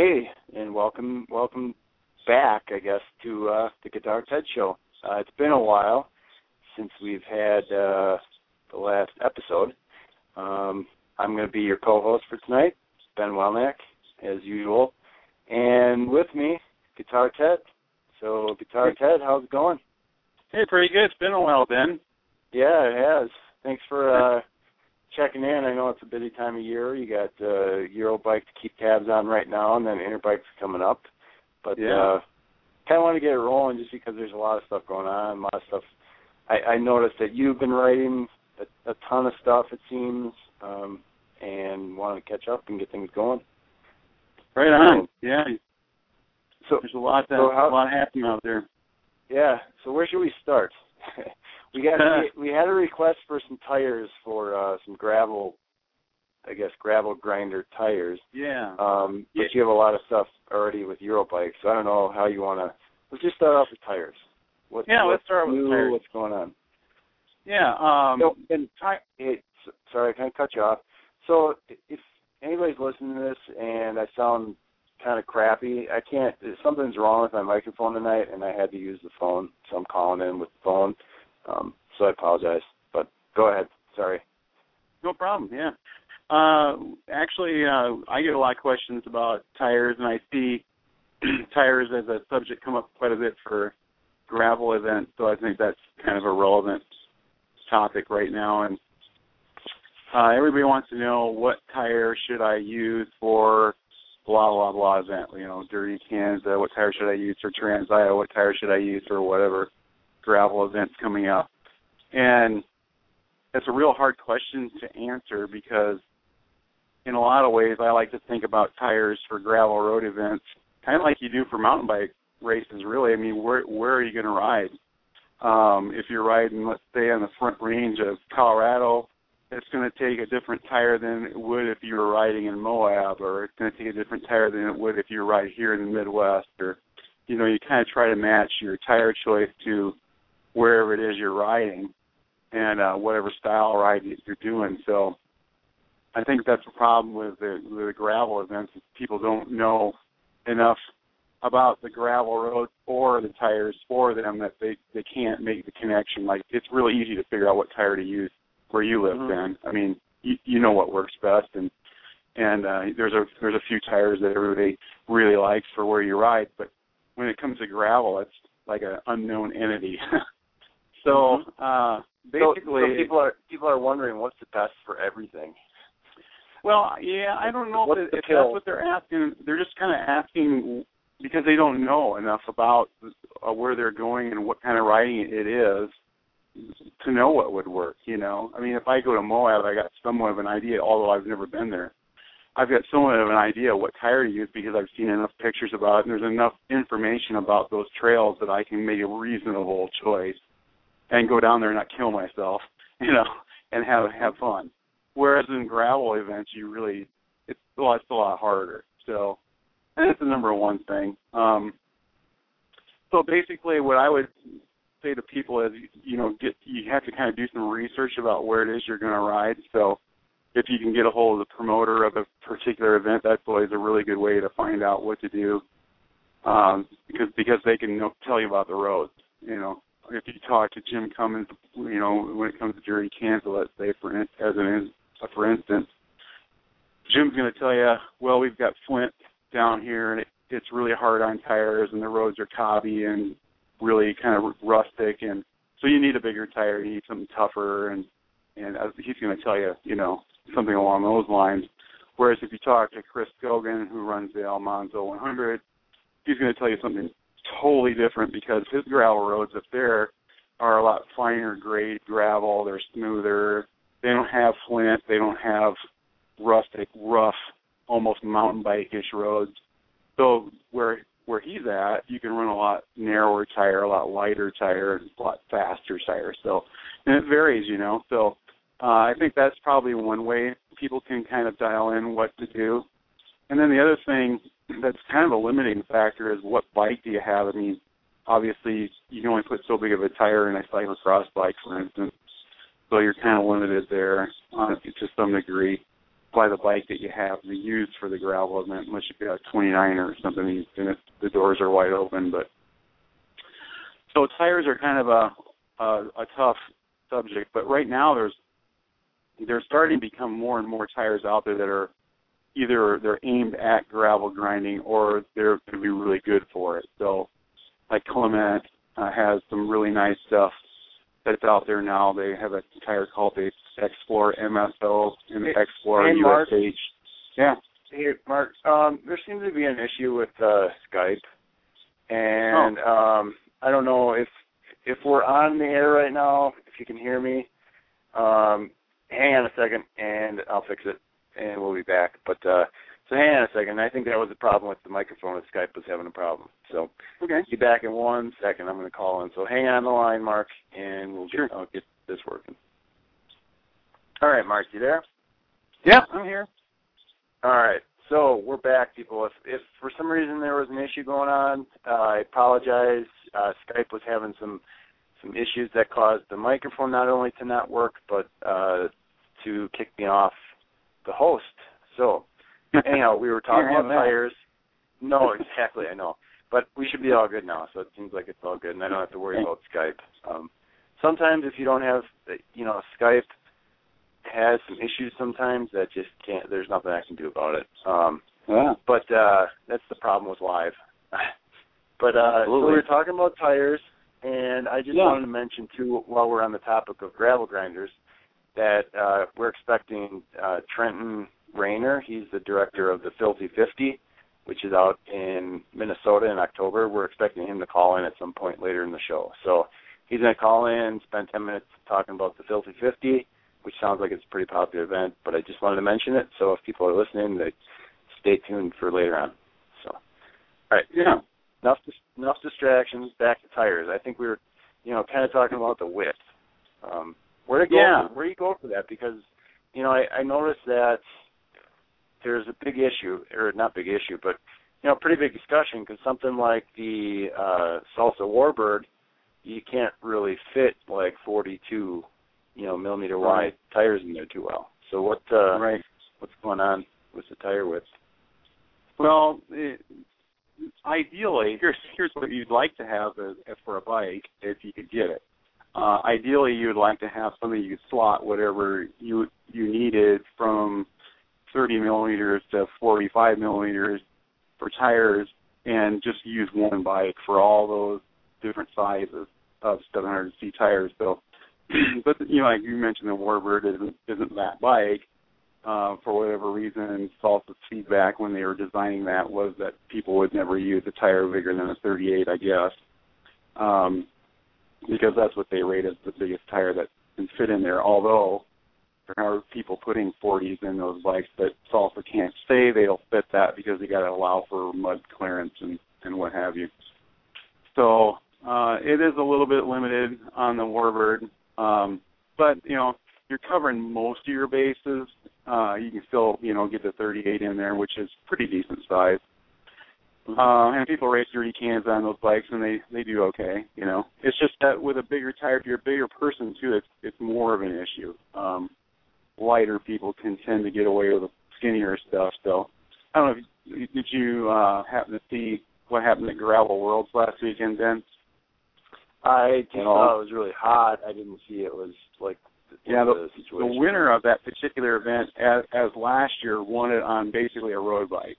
Hey, and welcome, welcome back, I guess, to uh, the Guitar Ted Show. Uh, it's been a while since we've had uh, the last episode. Um, I'm going to be your co-host for tonight, Ben Welnick, as usual, and with me, Guitar Ted. So, Guitar Ted, how's it going? Hey, pretty good. It's been a while, Ben. Yeah, it has. Thanks for uh, checking in. I know it's a busy time of year. You got uh, Eurobike to keep tabs on right now, and then Interbike's coming up. But Yeah. uh, kind of want to get it rolling just because there's a lot of stuff going on. A lot of stuff. I, I noticed that you've been writing a, a ton of stuff. It seems, um, and want to catch up and get things going. Right on. Yeah. So There's a lot that, So how- a lot happening out there. Yeah. So where should we start? we got we, we had a request for some tires for uh some gravel, I guess gravel grinder tires. Yeah. Um, but Yeah. you have a lot of stuff already with Eurobike, so I don't know how you want to. Let's just start off with tires. What, Yeah, let's what's start with tires. What's going on? yeah. Um So, and ti- s- sorry, can I cut you off? So if anybody's listening to this and I sound kind of crappy, I can't. Something's wrong with my microphone tonight, and I had to use the phone, so I'm calling in with the phone. Um, so I apologize. But go ahead. Sorry. no problem, yeah. Uh actually uh I get a lot of questions about tires and I see tires as a subject come up quite a bit for gravel events, so I think that's kind of a relevant topic right now and uh everybody wants to know what tire should I use for blah blah blah event. You know, dirty Kanza. Uh, what tire should I use for Trans Iowa? What tire should I use for whatever gravel events coming up? And it's a real hard question to answer because, in a lot of ways, I like to think about tires for gravel road events, kind of like you do for mountain bike races. Really, I mean, where where are you going to ride? Um, if you're riding, let's say, on the front range of Colorado, it's going to take a different tire than it would if you were riding in Moab, or it's going to take a different tire than it would if you ride here in the Midwest, or you know, you kind of try to match your tire choice to wherever it is you're riding and uh, whatever style ride you're doing. So I think that's the problem with the, with the gravel events. Is people don't know enough about the gravel road or the tires for them that they they can't make the connection. Like it's really easy to figure out what tire to use where you live, Mhm. Ben. I mean, you, you know what works best, and and uh, there's a there's a few tires that everybody really likes for where you ride, but when it comes to gravel, it's like an unknown entity. so uh, basically, so people are people are wondering what's the best for everything. Well, yeah, I don't know What's if, if that's what they're asking. They're just kind of asking because they don't know enough about uh, where they're going and what kind of riding it is to know what would work. You know, I mean, if I go to Moab, I got somewhat of an idea, although I've never been there. I've got somewhat of an idea what tire to use because I've seen enough pictures about it, and there's enough information about those trails that I can make a reasonable choice and go down there and not kill myself, you know, and have have fun. Whereas in gravel events, you really it's a lot, it's a lot harder. So that's the number one thing. Um, so basically, what I would say to people is, you know, get you have to kind of do some research about where it is you're going to ride. So if you can get a hold of the promoter of a particular event, that's always a really good way to find out what to do. Um, because because they can know, tell you about the roads. You know, if you talk to Jim Cummings, you know, when it comes to Dirty Kanza, let's say for in- as an for instance, Jim's going to tell you, well, we've got Flint down here, and it, it's really hard on tires, and the roads are cobby and really kind of rustic, and so you need a bigger tire, you need something tougher, and and he's going to tell you, you know, something along those lines. Whereas if you talk to Chris Skogen, who runs the Almanzo 100, he's going to tell you something totally different because his gravel roads up there are a lot finer grade gravel. They're smoother. They don't have flint. They don't have rustic, rough, almost mountain bike-ish roads. So where where he's at, you can run a lot narrower tire, a lot lighter tire, and a lot faster tire. So and it varies, you know. So uh, I think that's probably one way people can kind of dial in what to do. And then the other thing that's kind of a limiting factor is what bike do you have? I mean, obviously you can only put so big of a tire in a cyclocross bike, for instance, so you're kind of limited there uh, to some degree. buy the bike that you have the used for the gravel event unless you've got a 29 or something and the doors are wide open. But so tires are kind of a, a a tough subject. But right now there's there's starting to become more and more tires out there that are either they're aimed at gravel grinding or they're going to be really good for it. So like Clement uh, has some really nice stuff that's out there now. They have a tire called the Explore MSO and the Explore hey, Mark. USH. Yeah. Hey, Mark. Um, there seems to be an issue with uh, Skype, and oh. um, I don't know if if we're on the air right now. If you can hear me, um, hang on a second, and I'll fix it, and we'll be back. But uh, so hang on a second. I think that was the problem with the microphone. With Skype was having a problem. So okay, be back in one second. I'm going to call in. So hang on the line, Mark, and we'll sure. get, I'll get this working. All right, Mark, you there? Yeah, I'm here. All right. So we're back, people. If, if for some reason there was an issue going on, uh, I apologize. Uh, Skype was having some some issues that caused the microphone not only to not work, but uh, to kick me off the host. So anyhow, we were talking about tires. No, exactly. I know, but we should be all good now. So it seems like it's all good, and I don't have to worry about Skype. Um, sometimes if you don't have, you know, Skype has some issues sometimes that just can't. There's nothing I can do about it. Um, yeah. But uh, that's the problem with live. but uh, so we were talking about tires, and I just yeah. wanted to mention too, while we're on the topic of gravel grinders, that uh, we're expecting uh, Trenton Raygor. He's the director of the Filthy 50, which is out in Minnesota in October. We're expecting him to call in at some point later in the show. So he's going to call in, spend 10 minutes talking about the Filthy 50 which sounds like it's a pretty popular event. But I just wanted to mention it, so if people are listening, they stay tuned for later on. So, all right, yeah, enough enough distractions. Back to tires. I think we were, you know, kind of talking about the width. Um, where to go? Yeah. where do you go for that? Because, you know, I, I noticed that there's a big issue, or not big issue, but you know, pretty big discussion because something like the uh, Salsa Warbird, you can't really fit like 42 you know millimeter wide right. tires in there too well. So what uh, right what's going on with the tire width? Well, it, ideally, here's here's what you'd like to have as, as for a bike if you could get it. Uh, ideally, you'd like to have something you slot whatever you you needed from 30 millimeters to 45 millimeters for tires, and just use one bike for all those different sizes of 700C tires. So but you know, like you mentioned, the Warbird isn't isn't that bike. Uh, for whatever reason, Salsa's feedback when they were designing that was that people would never use a tire bigger than a 38, I guess, um, because that's what they rate as the biggest tire that can fit in there. Although there are people putting 40s in those bikes that Salsa can't say they'll fit that because they got to allow for mud clearance and and what have you. So uh, it is a little bit limited on the Warbird. Um, but you know, you're covering most of your bases. Uh, you can still, you know, get the 38 in there, which is pretty decent size. Uh, and people race dirty Kanza on those bikes, and they they do okay. You know, it's just that with a bigger tire, if you're a bigger person too, it's it's more of an issue. Um, lighter people can tend to get away with the skinnier stuff. So, I don't know. If, did you uh, happen to see what happened at Gravel Worlds last weekend, Ben? I just thought it was really hot. I didn't see it was like yeah the, the, the winner of that particular event, as, as last year, won it on basically a road bike,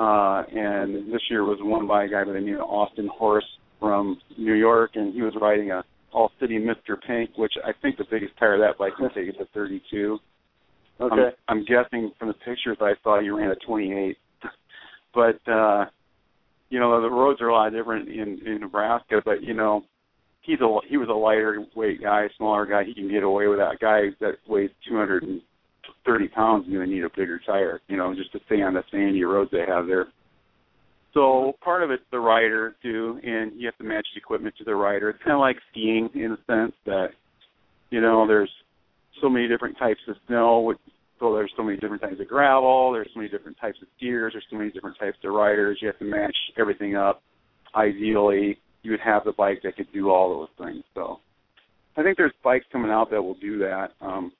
uh, and this year was won by a guy by the name of Austin Horse from New York, and he was riding a All City Mister Pink, which I think the biggest tire of that bike can take is a 32. Okay. I'm, I'm guessing from the pictures I saw you ran a 28, but uh, you know the roads are a lot different in in Nebraska, but you know he's a he was a lighter weight guy, smaller guy. He can get away with that. Guy that weighs 230 pounds going to need a bigger tire, you know, just to stay on the sandy roads they have there. So part of it's the rider too, and you have to match the equipment to the rider. It's kind of like skiing in a sense that, you know, there's so many different types of snow. So there's so many different types of gravel. There's so many different types of skiers. There's so many different types of riders. You have to match everything up, ideally, you would have the bike that could do all those things. So I think there's bikes coming out that will do that. Um,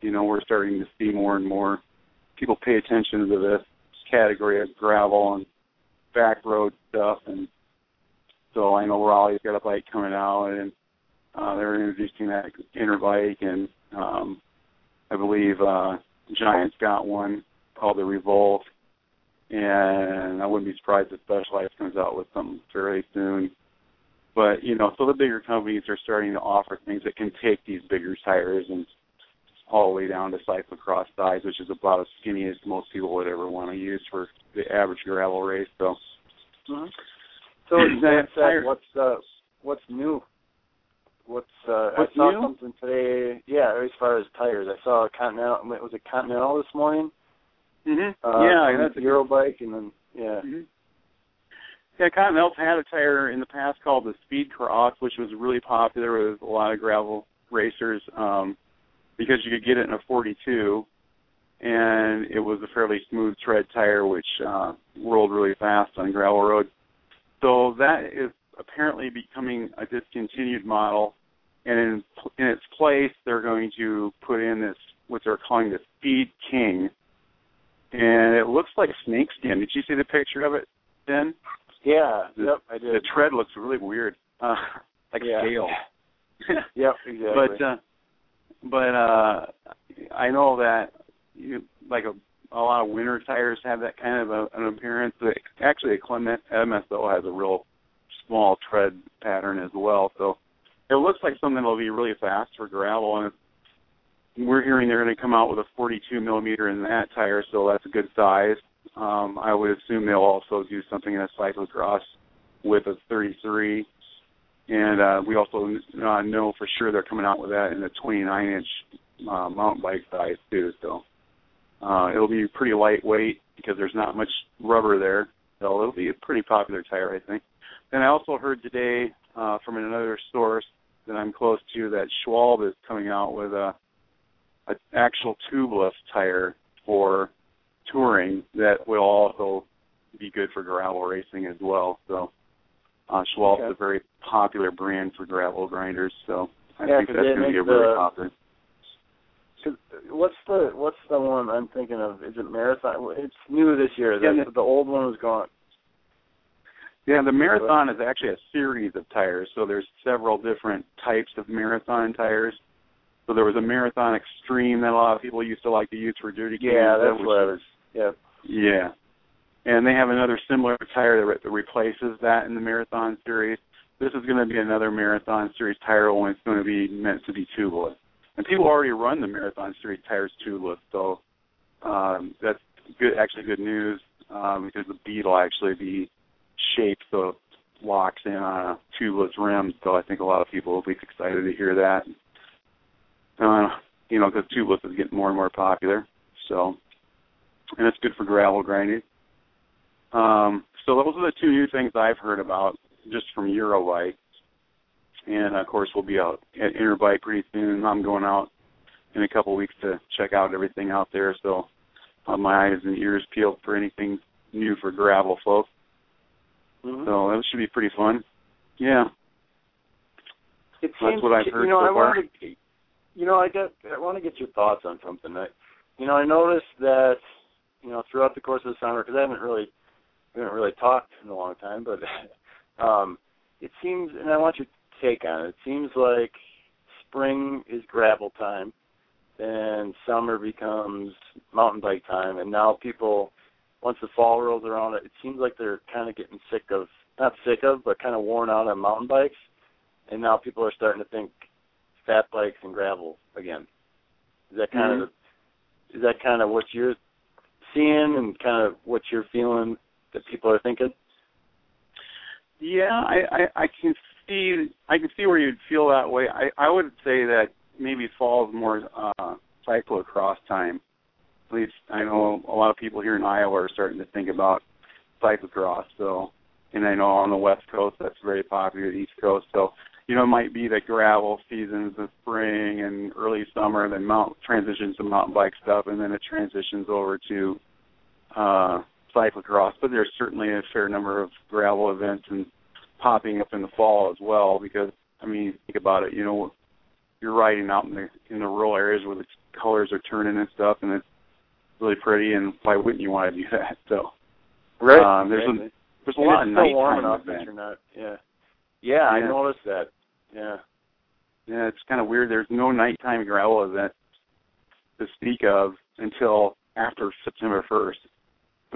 you know, we're starting to see more and more people pay attention to this category of gravel and back road stuff, and so I know Raleigh's got a bike coming out, and uh, they're introducing that Interbike, and um, I believe uh, Giant's got one called the Revolt, and I wouldn't be surprised if Specialized comes out with something fairly soon. But you know, so the bigger companies are starting to offer things that can take these bigger tires and all the way down to cyclocross size, which is about as skinny as most people would ever want to use for the average gravel race. So, mm-hmm. so that said, what's uh, what's new? What's uh, what's I saw new? something today. Yeah, as far as tires, I saw a Continental. Was it Continental this morning? Mm-hmm. Uh, yeah, that's a Eurobike, and then yeah. Mm-hmm. Yeah, Continental's had a tire in the past called the Speed Cross, which was really popular with a lot of gravel racers um, because you could get it in a 42, and it was a fairly smooth tread tire, which uh, rolled really fast on gravel road. So that is apparently becoming a discontinued model, and in in its place, they're going to put in this what they're calling the Speed King, and it looks like snakeskin. Did you see the picture of it, Ben? Yeah. The, yep, I did. The tread looks really weird, uh, like yeah. scale. yep, exactly. But uh, but uh, I know that you like a a lot of winter tires have that kind of a, an appearance. Actually, a Clement MSO has a real small tread pattern as well. So it looks like something that'll be really fast for gravel, and we're hearing they're going to come out with a 42 millimeter in that tire, so that's a good size. Um, I would assume they'll also do something in a cyclocross with a 33, and uh, we also uh, know for sure they're coming out with that in a 29 inch uh, mountain bike size too. So uh, it'll be pretty lightweight because there's not much rubber there. So it'll be a pretty popular tire, I think. And I also heard today uh, from another source that I'm close to that Schwalbe is coming out with a, a actual tubeless tire for touring that will also be good for gravel racing as well. So uh, Schwalbe okay. is a very popular brand for gravel grinders. So I yeah, think that's going to be a the, really popular. What's the what's the one I'm thinking of? Is it Marathon? It's new this year. Yeah, the, the old one was gone. Yeah, the Marathon is actually a series of tires. So there's several different types of Marathon tires. So there was a Marathon Extreme that a lot of people used to like to use for dirty Yeah, that's what I was. Yeah. Yeah. And they have another similar tire that, re- that replaces that in the Marathon series. This is going to be another Marathon series tire, only it's going to be meant to be tubeless. And people already run the Marathon series tires tubeless, so um, that's good. Actually, good news um, because the bead will actually be shaped so it locks in on a tubeless rim. So I think a lot of people will be excited to hear that. Uh, you know, because tubeless is getting more and more popular. So, and it's good for gravel grinding. Um, so those are the two new things I've heard about just from Eurobike. And of course, we'll be out at Interbike pretty soon. I'm going out in a couple of weeks to check out everything out there. So, uh, my eyes and ears peeled for anything new for gravel folks. Mm-hmm. So that should be pretty fun. Yeah. It That's seems, what I've heard you know, so I far. wanted you know, I get, I want to get your thoughts on something. I, you know, I noticed that, you know, throughout the course of the summer, because I haven't really, we haven't really talked in a long time, but um, it seems, and I want your take on it. It seems like spring is gravel time, and summer becomes mountain bike time, and now people, once the fall rolls around, it seems like they're kind of getting sick of, not sick of, but kind of worn out on mountain bikes, and now people are starting to think fat bikes and gravel again. Is that kind Mhm. of is that kind of what you're seeing and kind of what you're feeling that people are thinking? Yeah, I, I I can see I can see where you'd feel that way. I I would say that maybe fall is more uh cyclocross time. At least I know a lot of people here in Iowa are starting to think about cyclocross. So, and I know on the West Coast that's very popular. The East Coast, so you know, it might be the gravel seasons the spring and early summer, then mount transitions to mountain bike stuff, and then it transitions over to uh cyclocross. But there's certainly a fair number of gravel events and popping up in the fall as well because I mean, think about it, you know, you're riding out in the in the rural areas where the colors are turning and stuff and it's really pretty, and why wouldn't you want to do that? So, right. Um, there's right. a there's a and lot of nighttime warm enough that you're not. Yeah. Yeah, I noticed that. Yeah. Yeah, it's kind of weird. There's no nighttime gravel event to speak of until after September 1st,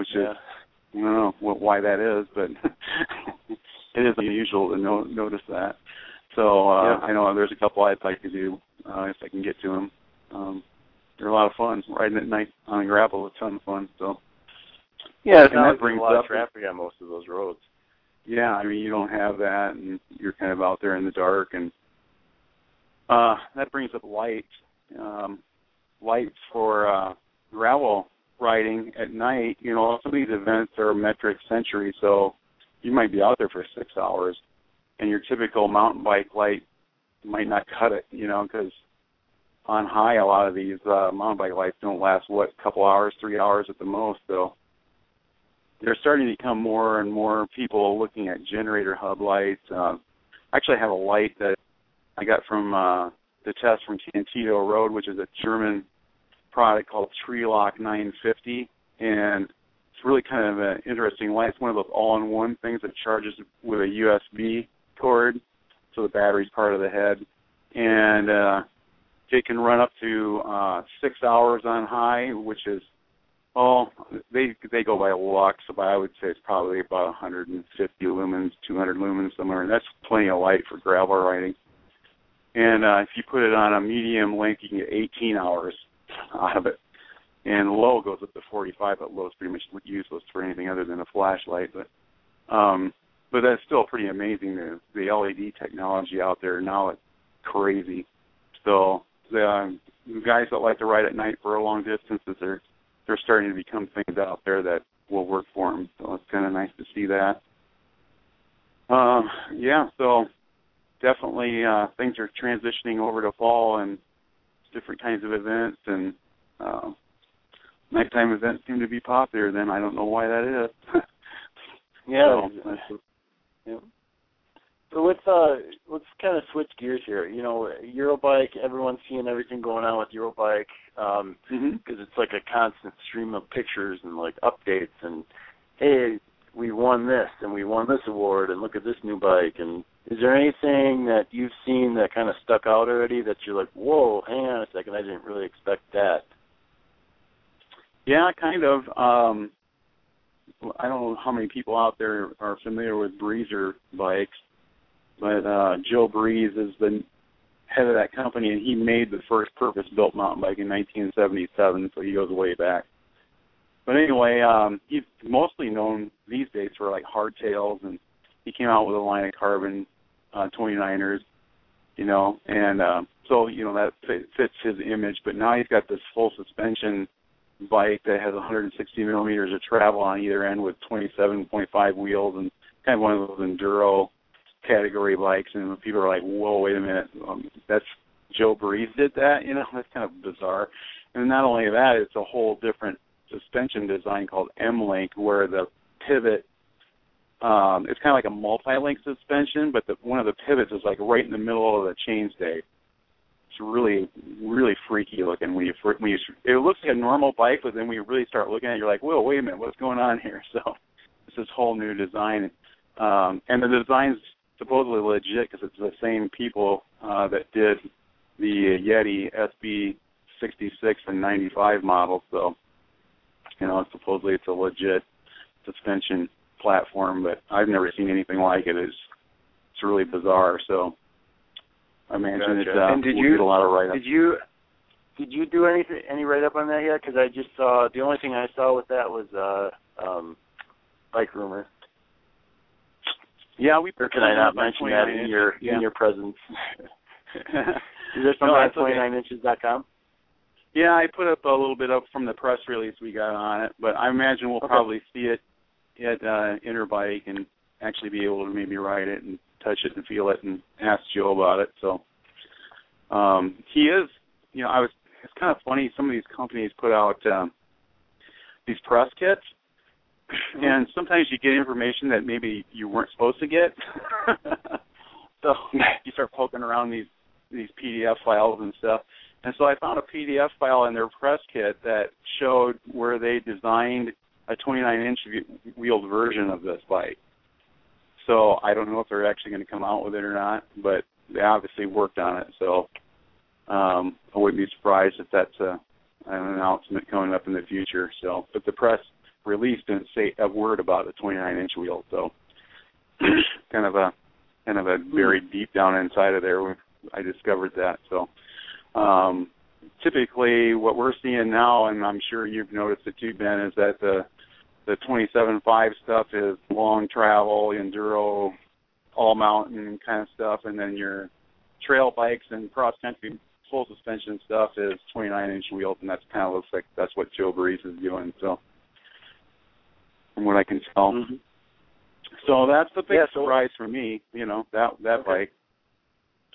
which Yeah. is I don't know what, why that is, but it is unusual to no, notice that. So uh, Yeah. I know there's a couple I'd like to do uh, if I can get to them. Um, they're a lot of fun. Riding at night on gravel is a ton of fun. So Yeah, And that brings a lot up- of traffic on most of those roads. yeah, I mean you don't have that, and you're kind of out there in the dark, and uh, that brings up lights. Um, lights for uh, gravel riding at night. You know, some of these events are metric century, so you might be out there for six hours, and your typical mountain bike light might not cut it. You know, because on high, a lot of these uh, mountain bike lights don't last what a couple hours, three hours at the most. So they're starting to become more and more people looking at generator hub lights. Uh, I actually have a light that I got from uh, the test from Cantido Road, which is a German product called Trelock 950, and it's really kind of an interesting light. It's one of those all-in-one things that charges with a USB cord, so the battery's part of the head, and uh, it can run up to uh, six hours on high, which is Oh, they they go by lux, but I would say it's probably about 150 lumens, 200 lumens somewhere, and that's plenty of light for gravel riding. And uh, if you put it on a medium length, you can get 18 hours out of it. And low goes up to 45, but low is pretty much useless for anything other than a flashlight. But um, but that's still pretty amazing. The the LED technology out there now it's crazy. So the, um, guys that like to ride at night for a long distances they're they're starting to become things out there that will work for them. So it's kind of nice to see that. Um, yeah, so definitely uh, things are transitioning over to fall and different kinds of events and uh, nighttime events seem to be popular. Then I don't know why that is. Yeah. So, yeah. So let's uh let's kind of switch gears here. You know, Eurobike. Everyone's seeing everything going on with Eurobike um, mhm. because it's like a constant stream of pictures and like updates and hey, we won this and we won this award and look at this new bike. And is there anything that you've seen that kind of stuck out already that you're like, whoa, hang on a second, I didn't really expect that. Yeah, kind of. Um, I don't know how many people out there are familiar with Breezer bikes, but uh, Joe Breeze is the head of that company, and he made the first purpose-built mountain bike in 1977, so he goes way back. But anyway, um, he's mostly known these days for like hardtails, and he came out with a line of carbon uh, 29ers, you know, and uh, so you know that fit, fits his image. But now he's got this full suspension bike that has 160 millimeters of travel on either end with 27.5 wheels and kind of one of those enduro category bikes. And people are like, "Whoa, wait a minute, um, that's Joe Breeze did that?" You know, that's kind of bizarre. And not only that, it's a whole different suspension design called M-Link, where the pivot um it's kind of like a multi-link suspension, but the, one of the pivots is like right in the middle of the chainstay. It's really, really freaky looking when you when you. It looks like a normal bike, but then when you really start looking at it, you're like, "Whoa, wait a minute, what's going on here?" So it's this whole new design, um, and the design's supposedly legit because it's the same people uh, that did the Yeti SB 66 and 95 models. So you know, supposedly it's a legit suspension platform, but I've never seen anything like it. It's it's really bizarre. So I imagine it Gotcha. uh, And did will you- get a lot of write-ups. Did you did you do anything any write up on that yet? Because I just saw the only thing I saw with that was uh um bike rumor. Yeah, we Or can I not mention that in your yeah. in your presence? Is there something No, okay. 29inches.com? Yeah, I put up a little bit up from the press release we got on it, but I imagine we'll Okay. probably see it at uh, Interbike and actually be able to maybe ride it and touch it and feel it and ask Joe about it. So um, he is, you know, I was. It's kind of funny. Some of these companies put out um, these press kits, and sometimes you get information that maybe you weren't supposed to get. so you start poking around these these PDF files and stuff. And so I found a PDF file in their press kit that showed where they designed a 29 inch wheeled version of this bike. So I don't know if they're actually going to come out with it or not, but they obviously worked on it. So um, I wouldn't be surprised if that's a, an announcement coming up in the future. So, but the press release didn't say a word about the 29 inch wheel. So kind of a kind of a very deep down inside of there. I discovered that. So um, typically, what we're seeing now, and I'm sure you've noticed it too, Ben, is that the the 27.5 stuff is long travel, enduro, all mountain kind of stuff, and then your trail bikes and cross country full suspension stuff is 29 inch wheels, and that's kind of looks like that's what Joe Breeze is doing. So, from what I can tell, mm-hmm. so that's the big yeah, so, surprise for me. You know that that okay. bike.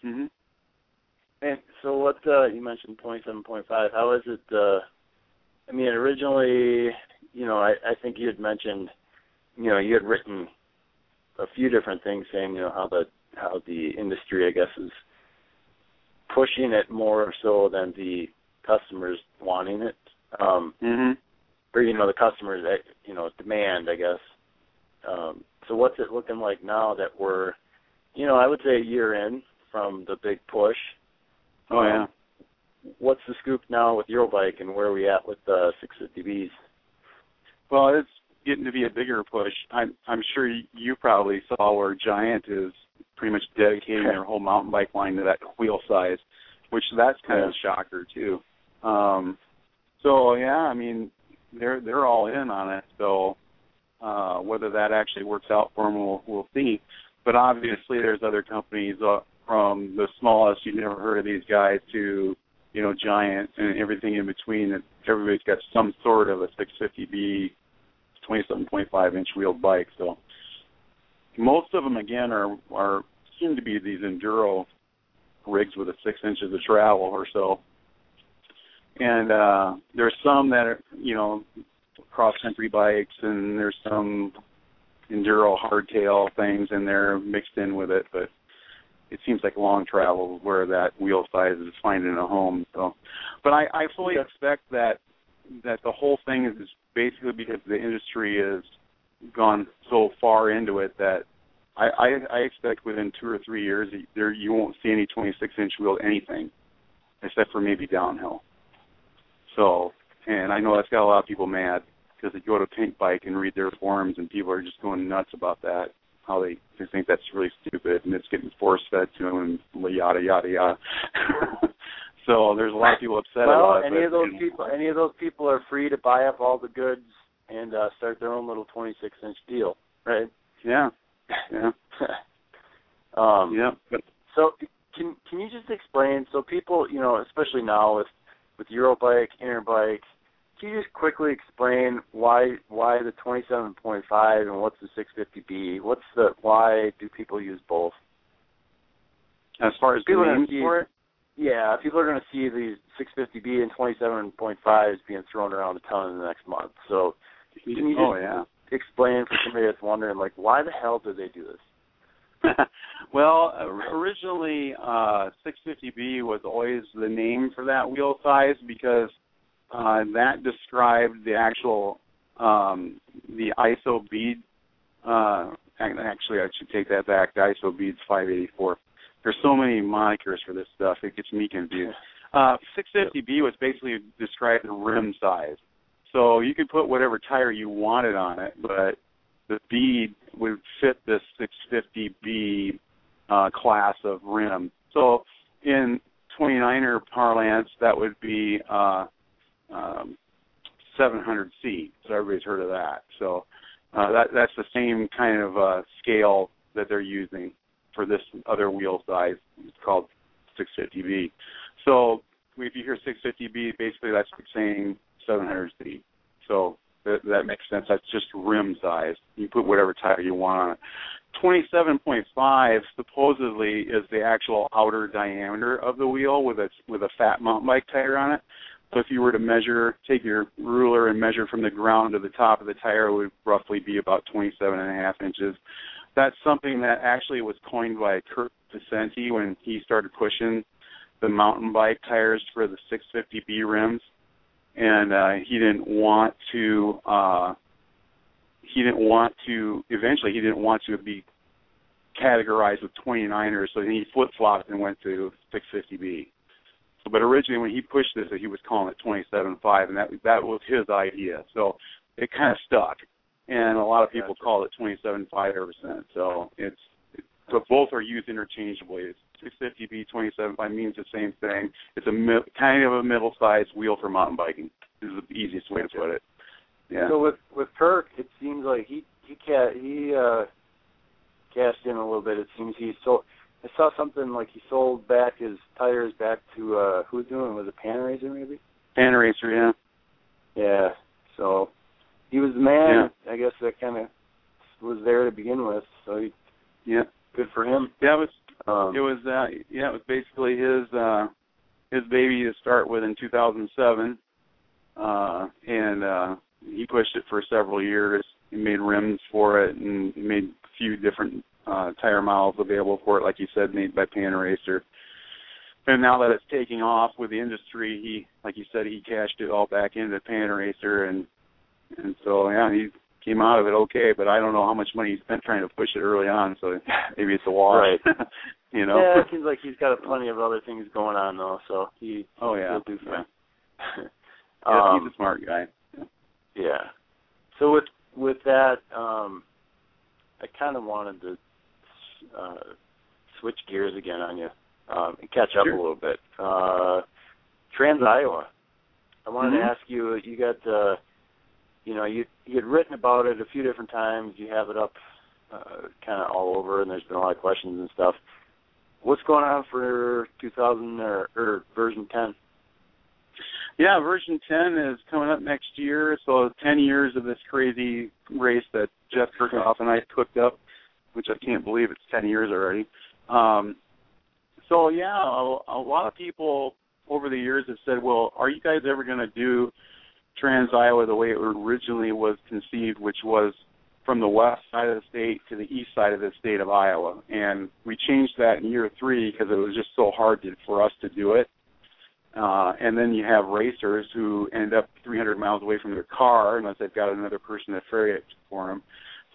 Mhm. And so what uh you mentioned 27.5. How is it? uh I mean, originally, you know, I I think you had mentioned, you know, you had written a few different things saying, you know, how the how the industry, I guess, is pushing it more so than the customers wanting it. Um, mm-hmm. Or you know the customers, eh, you know, demand, I guess. Um, so what's it looking like now that we're, you know, I would say a year in from the big push. Oh yeah. Um, what's the scoop now with Eurobike and where are we at with the 650Bs? Well, it's getting to be a bigger push. I'm I'm sure you probably saw where Giant is pretty much dedicating their whole mountain bike line to that wheel size, which that's kind yeah. of a shocker too. Um, so yeah, I mean they're they're all in on it. So uh, whether that actually works out for them, we'll, we'll see. But obviously, there's other companies uh, from the smallest you never heard of these guys to you know giant and everything in between. Everybody's got some sort of a 650B 27.5 inch wheeled bike. So most of them again are are seem to be these enduro rigs with a six inches of travel or so. And uh there's some that are you know cross country bikes and there's some enduro hardtail things in there mixed in with it, but it seems like long travel where that wheel size is finding a home. So, but I, I fully yeah. expect that that the whole thing is basically because the industry has gone so far into it that I, I, I expect within two or three years there you won't see any 26 inch wheel anything, except for maybe downhill. So, and I know that's got a lot of people mad because they go to Pinkbike and read their forums and people are just going nuts about that. How they, they think that's really stupid and it's getting force fed to them and yada yada yada. So there's a lot of people upset well, about it. any of those know, people, any of those people are free to buy up all the goods and uh start their own little 26 inch deal, right? Yeah, yeah, um, yeah. But so can can you just explain? So people, you know, especially now with with Eurobike, Interbike, can you just quickly explain why why the 27.5 and what's the 650B? What's the why do people use both? As far as people the names for it, yeah, people are going to see these 650B and 27.5s being thrown around a ton in the next month. So can you just oh, yeah. explain for somebody that's wondering, like, why the hell do they do this? well, originally uh 650B was always the name for that wheel size because uh that described the actual um the ISO bead uh actually I should take that back. The ISO bead's 584 there's so many monikers for this stuff. It gets me confused. Uh, 650B was basically described the rim size. So you could put whatever tire you wanted on it, but the bead would fit this 650B uh, class of rim. So in 29er parlance, that would be uh, um, 700C. So everybody's heard of that. So uh, that that's the same kind of uh, scale that they're using for this other wheel size. It's called 650B. So if you hear 650B, basically that's like saying 700C. So that, that makes sense. That's just rim size. You put whatever tire you want on it. 27.5 supposedly is the actual outer diameter of the wheel with a with a fat mountain bike tire on it. So if you were to measure, take your ruler and measure from the ground to the top of the tire, it would roughly be about 27 and a half inches that's something that actually was coined by Kirk Pacenti when he started pushing the mountain bike tires for the 650B rims, and uh, he didn't want to. Uh, he didn't want to. Eventually, he didn't want to be categorized with 29ers, so he flip flopped and went to 650B. So, but originally, when he pushed this, he was calling it 27.5, and that that was his idea. So it kind of stuck, and a lot of people gotcha. call it 27.5 ever since. So it's but both are used interchangeably. It's 650B 27.5 means the same thing. It's a mi- kind of a middle-sized wheel for mountain biking. This is the easiest way to put it. Yeah. So with with Kirk, it seems like he he ca- he uh cashed in a little bit. It seems he sold. I saw something like he sold back his tires back to uh who's doing was it Panaracer maybe? Panaracer, yeah. Yeah. So he was the man. I guess that kind of was there to begin with. So he, Yeah. good for him. Yeah, it was Um, it was uh yeah, it was basically his uh his baby to start with in 2007. Uh and uh he pushed it for several years. He made rims for it and he made a few different uh tire models available for it like you said made by Panaracer. And now that it's taking off with the industry, he like you said he cashed it all back into Panaracer and and so yeah, he came out of it okay, but I don't know how much money he spent trying to push it early on, so maybe it's a wash. you know. Yeah, it seems like he's got plenty of other things going on though, so he Oh yeah. he'll do fine. Yeah, um, he's a smart guy. Yeah. So with with that, um, I kind of wanted to uh, switch gears again on you um, and catch up Sure. a little bit. Uh, Trans Iowa. I wanted Mhm. to ask you. You got, uh, you know, you you had written about it a few different times. You have it up, uh, kind of all over, and there's been a lot of questions and stuff. What's going on for 2000 or, or version 10? Yeah, version 10 is coming up next year, so 10 years of this crazy race that Jeff Kerkove and I cooked up, which I can't believe it's 10 years already. Um, so yeah, a, a lot of people over the years have said, "Well, are you guys ever going to do Trans Iowa the way it originally was conceived, which was from the west side of the state to the east side of the state of Iowa?" And we changed that in year three because it was just so hard to, for us to do it. Uh, and then you have racers who end up 300 miles away from their car unless they've got another person to ferry it for them.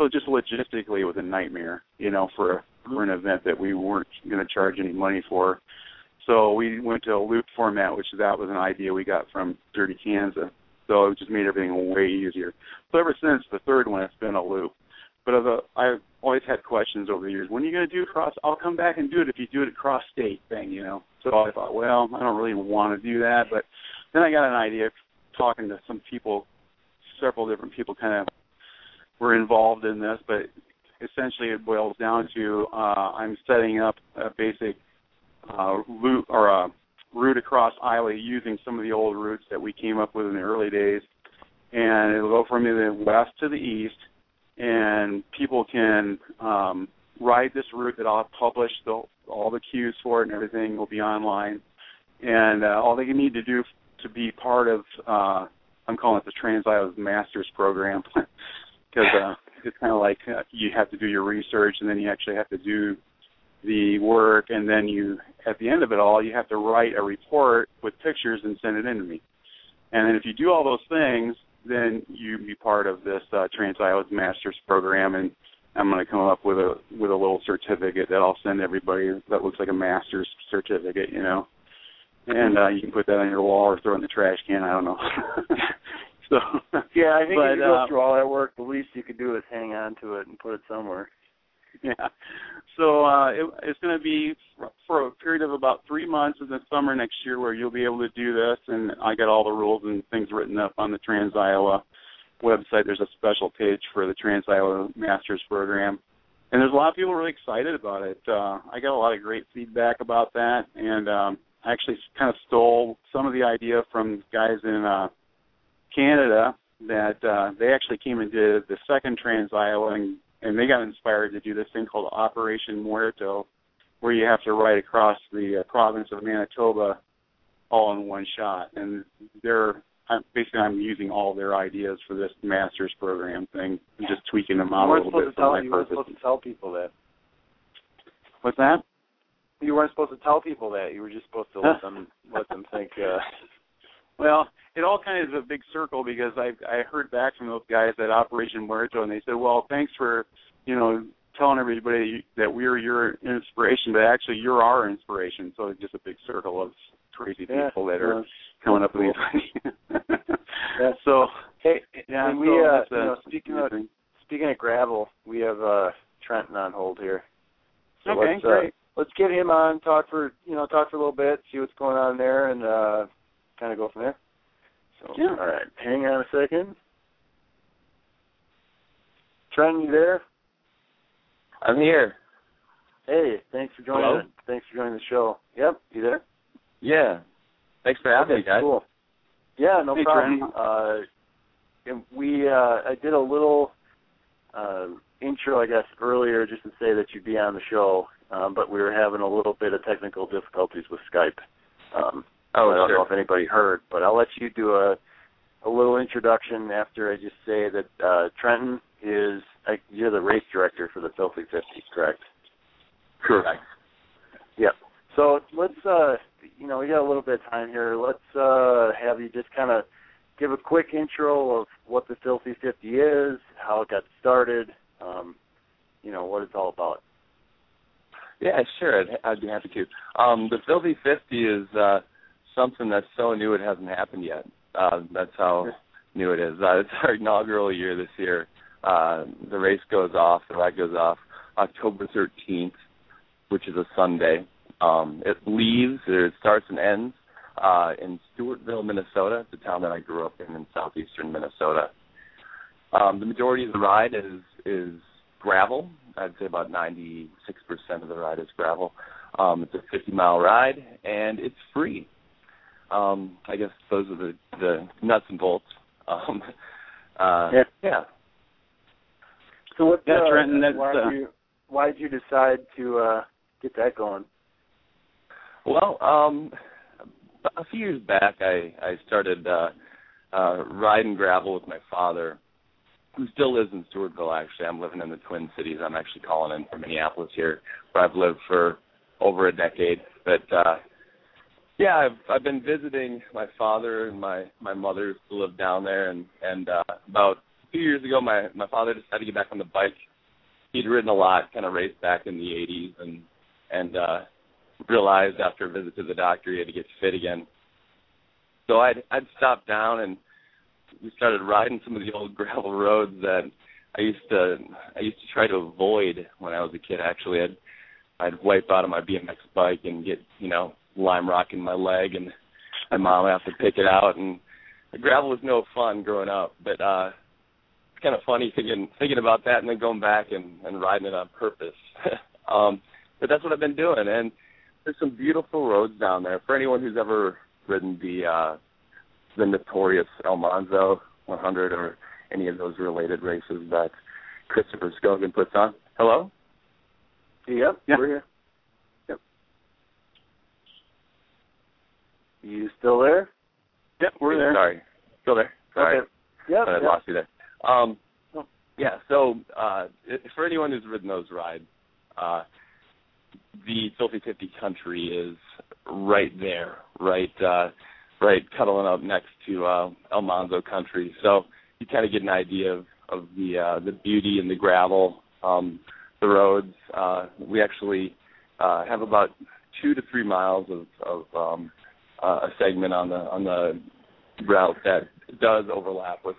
So just logistically, it was a nightmare, you know, for for an event that we weren't going to charge any money for. So we went to a loop format, which that was an idea we got from Dirty Kanza. So it just made everything way easier. So ever since the third one, it's been a loop. But as a, I've always had questions over the years. When are you going to do cross? I'll come back and do it if you do it cross state thing, you know. So I thought, well, I don't really want to do that. But then I got an idea talking to some people, several different people, kind of were involved in this. But essentially, it boils down to uh, I'm setting up a basic uh, loop or a route across Iowa using some of the old routes that we came up with in the early days, and it'll go from the west to the east, and people can um, ride this route that I'll publish the, all the cues for it and everything will be online, and uh, all they need to do to be part of uh, I'm calling it the Trans Iowa Masters program because uh, it's kind of like uh, you have to do your research and then you actually have to do the work and then you at the end of it all you have to write a report with pictures and send it in to me. And then if you do all those things then you be part of this uh, trans iowa masters program and i'm going to come up with a with a little certificate that i'll send everybody that looks like a master's certificate you know? And uh you can put that on your wall or throw it in the trash can i don't know so Yeah, I think But, if you go uh, through all that work, the least you could do is hang on to it and put it somewhere. yeah. So uh, it, it's going to be for, a period of about three months in the summer next year, where you'll be able to do this. And I got all the rules and things written up on the Trans Iowa website. There's a special page for the Trans Iowa Masters program, and there's a lot of people really excited about it. Uh, I got a lot of great feedback about that, and um, I actually kind of stole some of the idea from guys in uh, Canada that uh, they actually came and did the second Trans Iowa, and, and they got inspired to do this thing called Operation Muerto, where you have to ride across the uh, province of Manitoba all in one shot. And they're I'm, basically I'm using all their ideas for this master's program thing, and just tweaking them out a little bit for tell my you weren't supposed to tell people that. What's that? you weren't supposed to tell people that. You were just supposed to let them let them think. Uh, well, it all kind of is a big circle because I I heard back from those guys at Operation Muerto, and they said, "Well, thanks for you know telling everybody that we're your inspiration, but actually you're our inspiration." So it's just a big circle of crazy Yeah, people that yeah. are coming up with these. Yeah. So hey, yeah, and we uh, you know speaking of speaking of gravel, we have uh Trenton on hold here. So okay, let's uh, great. let's get him on, talk for you know, talk for a little bit, see what's going on there and uh kinda go from there. So Yeah. all right. Hang on a second. Trenton, you there? I'm here. Hey, thanks for joining Hello? Thanks for joining the show. Yep, you there? Yeah. Thanks for having okay, me, guys. Cool. Yeah, no Hey, problem. Trenton. Uh, and we uh, I did a little uh, intro, I guess, earlier just to say that you'd be on the show, um, but we were having a little bit of technical difficulties with Skype. Um, Oh, I don't know if anybody heard, but I'll let you do a a little introduction after I just say that uh, Trenton is uh, you're the race director for the Filthy Fifty, correct? Correct. Yeah. So let's, uh, you know, we got a little bit of time here. Let's uh, have you just kind of give a quick intro of what the Filthy 50 is, how it got started, um, you know, what it's all about. Yeah, sure. I'd, I'd be happy to. Um, the Filthy 50 is uh, something that's so new it hasn't happened yet. Uh, that's how new it is. Uh, it's our inaugural year this year. Uh, the race goes off, the ride goes off October 13th, which is a Sunday. Um, it leaves, or it starts and ends uh, in Stewartville, Minnesota, the town that I grew up in in southeastern Minnesota. Um, the majority of the ride is is gravel. I'd say about 96% of the ride is gravel. Um, it's a 50 mile ride, and it's free. Um, I guess those are the, the nuts and bolts. Um, uh, Yeah. yeah. So what, Yeah, uh, Trenton, that's, why, uh, did you, why did you decide to uh, get that going? Well, um, a few years back, I I started uh, uh, riding gravel with my father, who still lives in Stewartville. Actually, I'm living in the Twin Cities. I'm actually calling in from Minneapolis here, where I've lived for over a decade. But uh, yeah, I've I've been visiting my father and my my mother who live down there, and and uh, about few years ago, my my father decided to get back on the bike. He'd ridden a lot, kind of raced back in the '80s, and and uh, realized after a visit to the doctor he had to get fit again. So I'd I'd stopped down and we started riding some of the old gravel roads that I used to I used to try to avoid when I was a kid. Actually, I'd I'd wipe out on my BMX bike and get you know lime rock in my leg, and my mom would have to pick it out. And gravel was no fun growing up, but uh it's kind of funny thinking thinking about that and then going back and and riding it on purpose. um, but that's what I've been doing, and there's some beautiful roads down there. For anyone who's ever ridden the uh the notorious Almanzo 100 or any of those related races that Christopher Skogen puts on. Hello? Yep, Yeah. we're here. You still there? Yep, we're there. Sorry. Still there? Sorry. Okay. Yep. I yep. lost you there. Um, Oh. yeah. So uh, for anyone who's ridden those rides, uh, the Filthy Fifty country is right there, right, uh, right, cuddling up next to uh, Almanzo country. So you kind of get an idea of of the uh, the beauty and the gravel, um, the roads. Uh, we actually uh, have about two to three miles of of um, uh, a segment on the on the route that does overlap with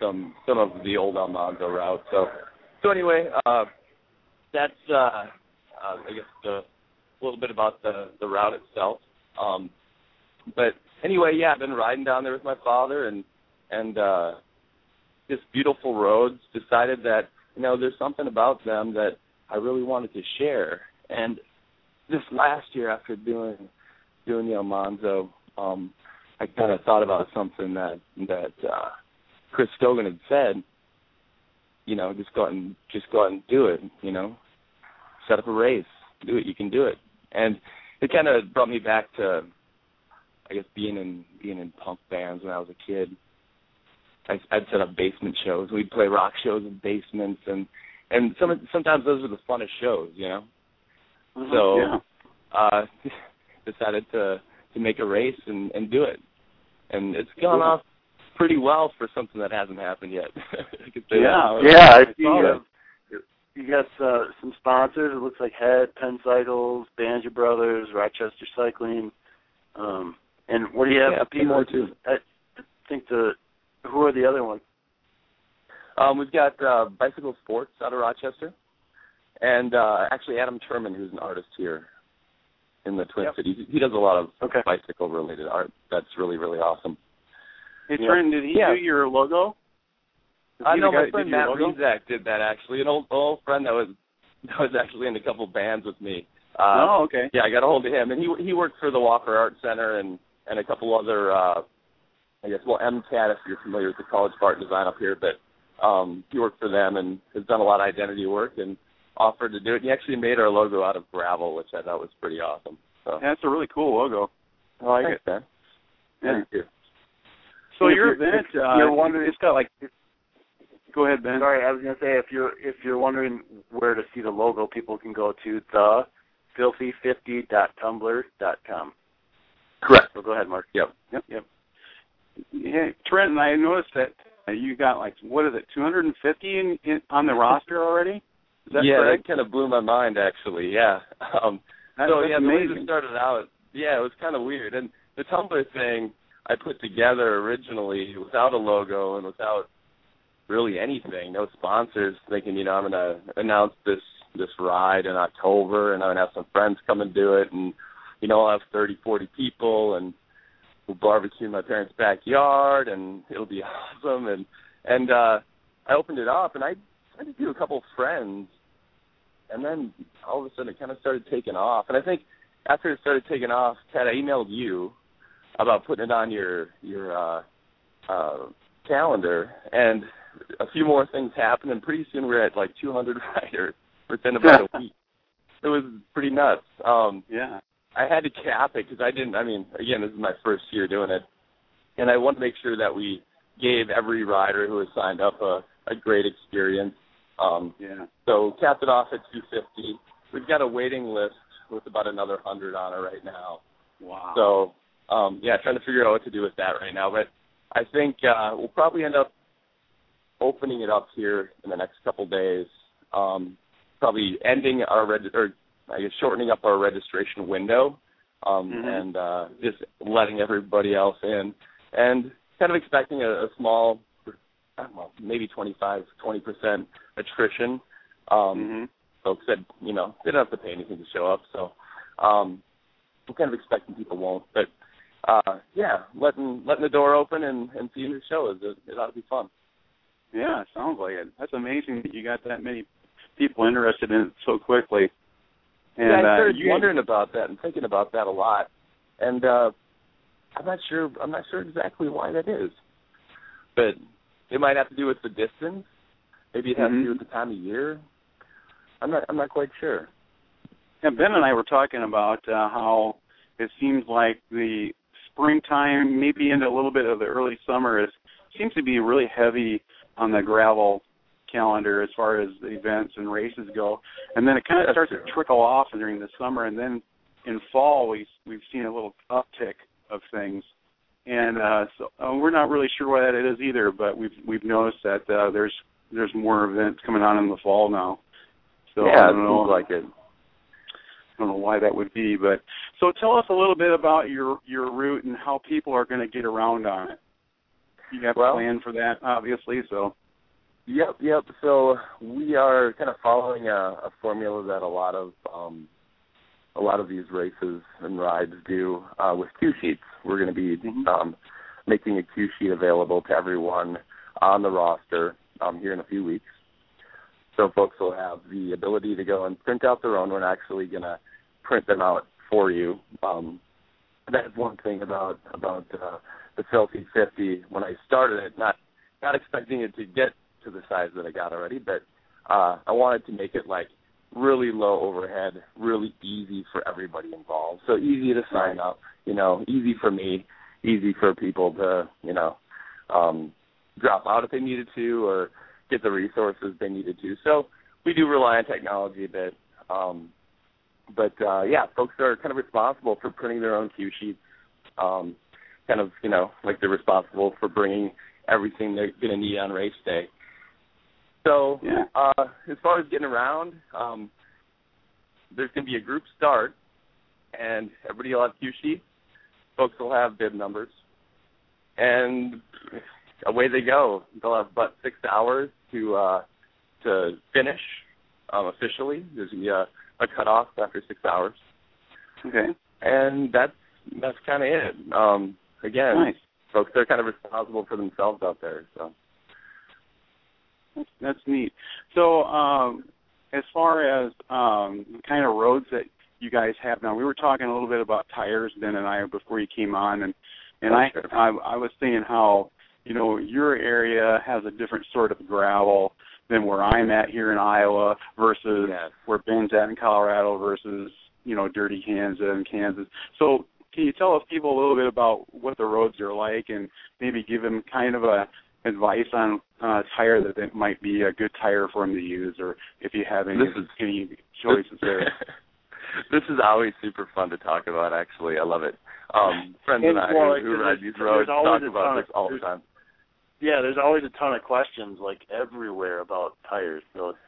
some some of the old Almanzo route. So so anyway, uh, that's uh, uh, I guess the, a little bit about the the route itself. Um, but anyway, yeah, I've been riding down there with my father and and uh, just beautiful roads. Decided that you know there's something about them that I really wanted to share. And this last year, after doing doing the Almanzo, um, I kind of thought about something that that uh, Chris Skogen had said. You know, just go out and just go out and do it. You know, set up a race, do it. You can do it. And it kind of brought me back to, I guess, being in being in punk bands when I was a kid. I, I'd set up basement shows. We'd play rock shows in basements, and and some sometimes those are the funnest shows, you know. Mhm, So yeah. uh, decided to to make a race and and do it, and it's gone off pretty well for something that hasn't happened yet. yeah, yeah. I see you, have, you got uh, some sponsors. It looks like Head, Penn Cycles, Banjo Brothers, Rochester Cycling. Um, and what do you have yeah, for people? More too. I think the who are the other ones? Um, we've got uh, Bicycle Sports out of Rochester, and uh, actually Adam Turman, who's an artist here in the Twin yep. Cities. He does a lot of okay. bicycle related art. That's really really awesome. Hey, Trent, did he yeah. do your logo? I know my friend Matt Rizak did that actually. An old old friend that was that was actually in a couple bands with me. Uh, oh, okay. Yeah, I got a hold of him, and he he worked for the Walker Art Center and and a couple other. uh I guess well, MCAD if you're familiar with the College of Art and Design up here, but um he worked for them and has done a lot of identity work and offered to do it. He actually made our logo out of gravel, which I thought was pretty awesome. So yeah, that's a really cool logo. I like Thanks, it. Man. Yeah. Thank you. So if your event, if uh, you're wondering, it's got like. Go ahead, Ben. Sorry, I was going to say if you're if you're wondering where to see the logo, people can go to the filthy50.tumblr.com. Correct. So go ahead, Mark. Yep. Yep. Yep. Yeah, Trent and I noticed that you got like what is it, 250 in, in on the roster already? Yeah, correct? that kind of blew my mind actually. Yeah. Um, That, so that's yeah, the way amazing. this started out, yeah, it was kind of weird. And the Tumblr thing I put together originally without a logo and without really anything, no sponsors, thinking you know I'm gonna announce this this ride in October and I'm gonna have some friends come and do it, and you know I'll have thirty, forty people and we'll barbecue in my parents' backyard and it'll be awesome. And and uh I opened it up and I I just do a couple of friends and then all of a sudden it kind of started taking off. And I think after it started taking off, Ted, I emailed you about putting it on your your uh, uh, calendar, and a few more things happened, and pretty soon we're at like 200 riders within about a week. It was pretty nuts. Um, yeah. I had to cap it because I didn't. I mean, again, this is my first year doing it, and I want to make sure that we gave every rider who has signed up a, a great experience. Um, Yeah. so capped it off at 250. We've got a waiting list with about another 100 on it right now. Wow. So um, yeah, trying to figure out what to do with that right now. But I think uh, we'll probably end up opening it up here in the next couple days. Um, probably ending our reg- or I guess shortening up our registration window, um, Mhm. and uh, just letting everybody else in, and kind of expecting a, a small, I don't know, maybe 25, 20 percent attrition. Um, Mhm. folks said, you know, they don't have to pay anything to show up. So um we're kind of expecting people won't. But uh yeah, letting letting the door open and, and seeing the show is it, it ought to be fun. Yeah, sounds like it. That's amazing that you got that many people interested in it so quickly. And yeah, I uh, started you, wondering about that and thinking about that a lot. And uh I'm not sure I'm not sure exactly why that is. But it might have to do with the distance. Maybe it has Mhm. to do with the time of year. I'm not I'm not quite sure. Yeah, Ben and I were talking about uh, how it seems like the springtime, maybe into a little bit of the early summer, is seems to be really heavy on the gravel calendar as far as the events and races go, and then it kind of That's starts true. to trickle off during the summer, and then in fall we we've seen a little uptick of things, and uh, so uh, we're not really sure why that is either, but we've we've noticed that uh, there's there's more events coming on in the fall now. So yeah, I don't know. like it. I don't know why that would be, but so tell us a little bit about your your route and how people are going to get around on it. You have Well- a plan for that, obviously. So Yep, yep. So we are kind of following a, a formula that a lot of um, a lot of these races and rides do uh, with cue sheets. We're going to be Mhm. um, making a cue sheet available to everyone on the roster um, here in a few weeks. So folks will have the ability to go and print out their own. We're actually going to print them out for you. Um, that's one thing about about uh, the Filthy 50. When I started it, not not expecting it to get to the size that I got already, but uh, I wanted to make it like really low overhead, really easy for everybody involved. So easy to sign up, you know, easy for me, easy for people to, you know, um, drop out if they needed to or get the resources they needed to. So we do rely on technology a bit. Um, but uh, yeah, folks are kind of responsible for printing their own cue sheets. Um, kind of, you know, like they're responsible for bringing everything they're going to need on race day. So, Yeah. uh, as far as getting around, um, there's going to be a group start, and everybody will have cue sheets. Folks will have bib numbers, and away they go. They'll have about six hours to uh, to finish um, officially. There's going to be a, a cutoff after six hours, Okay. and that's that's kind of it. Um, again, Nice. folks are kind of responsible for themselves out there. So That's, that's neat. So, um, as far as um, the kind of roads that you guys have now, we were talking a little bit about tires, Ben and I, before you came on, and and I. I I was saying how you know your area has a different sort of gravel than where I'm at here in Iowa versus Yes. where Ben's at in Colorado versus you know Dirty Kanza and Kansas. So can you tell us people a little bit about what the roads are like and maybe give them kind of a advice on uh, tire that it might be a good tire for them to use, or if you have any This is- any choices there. this is always super fun to talk about. Actually, I love it. Um, friends and, And, I well, who, who ride there's- these roads talk about ton this all the time. Yeah, there's always a ton of questions like everywhere about tires. So it's,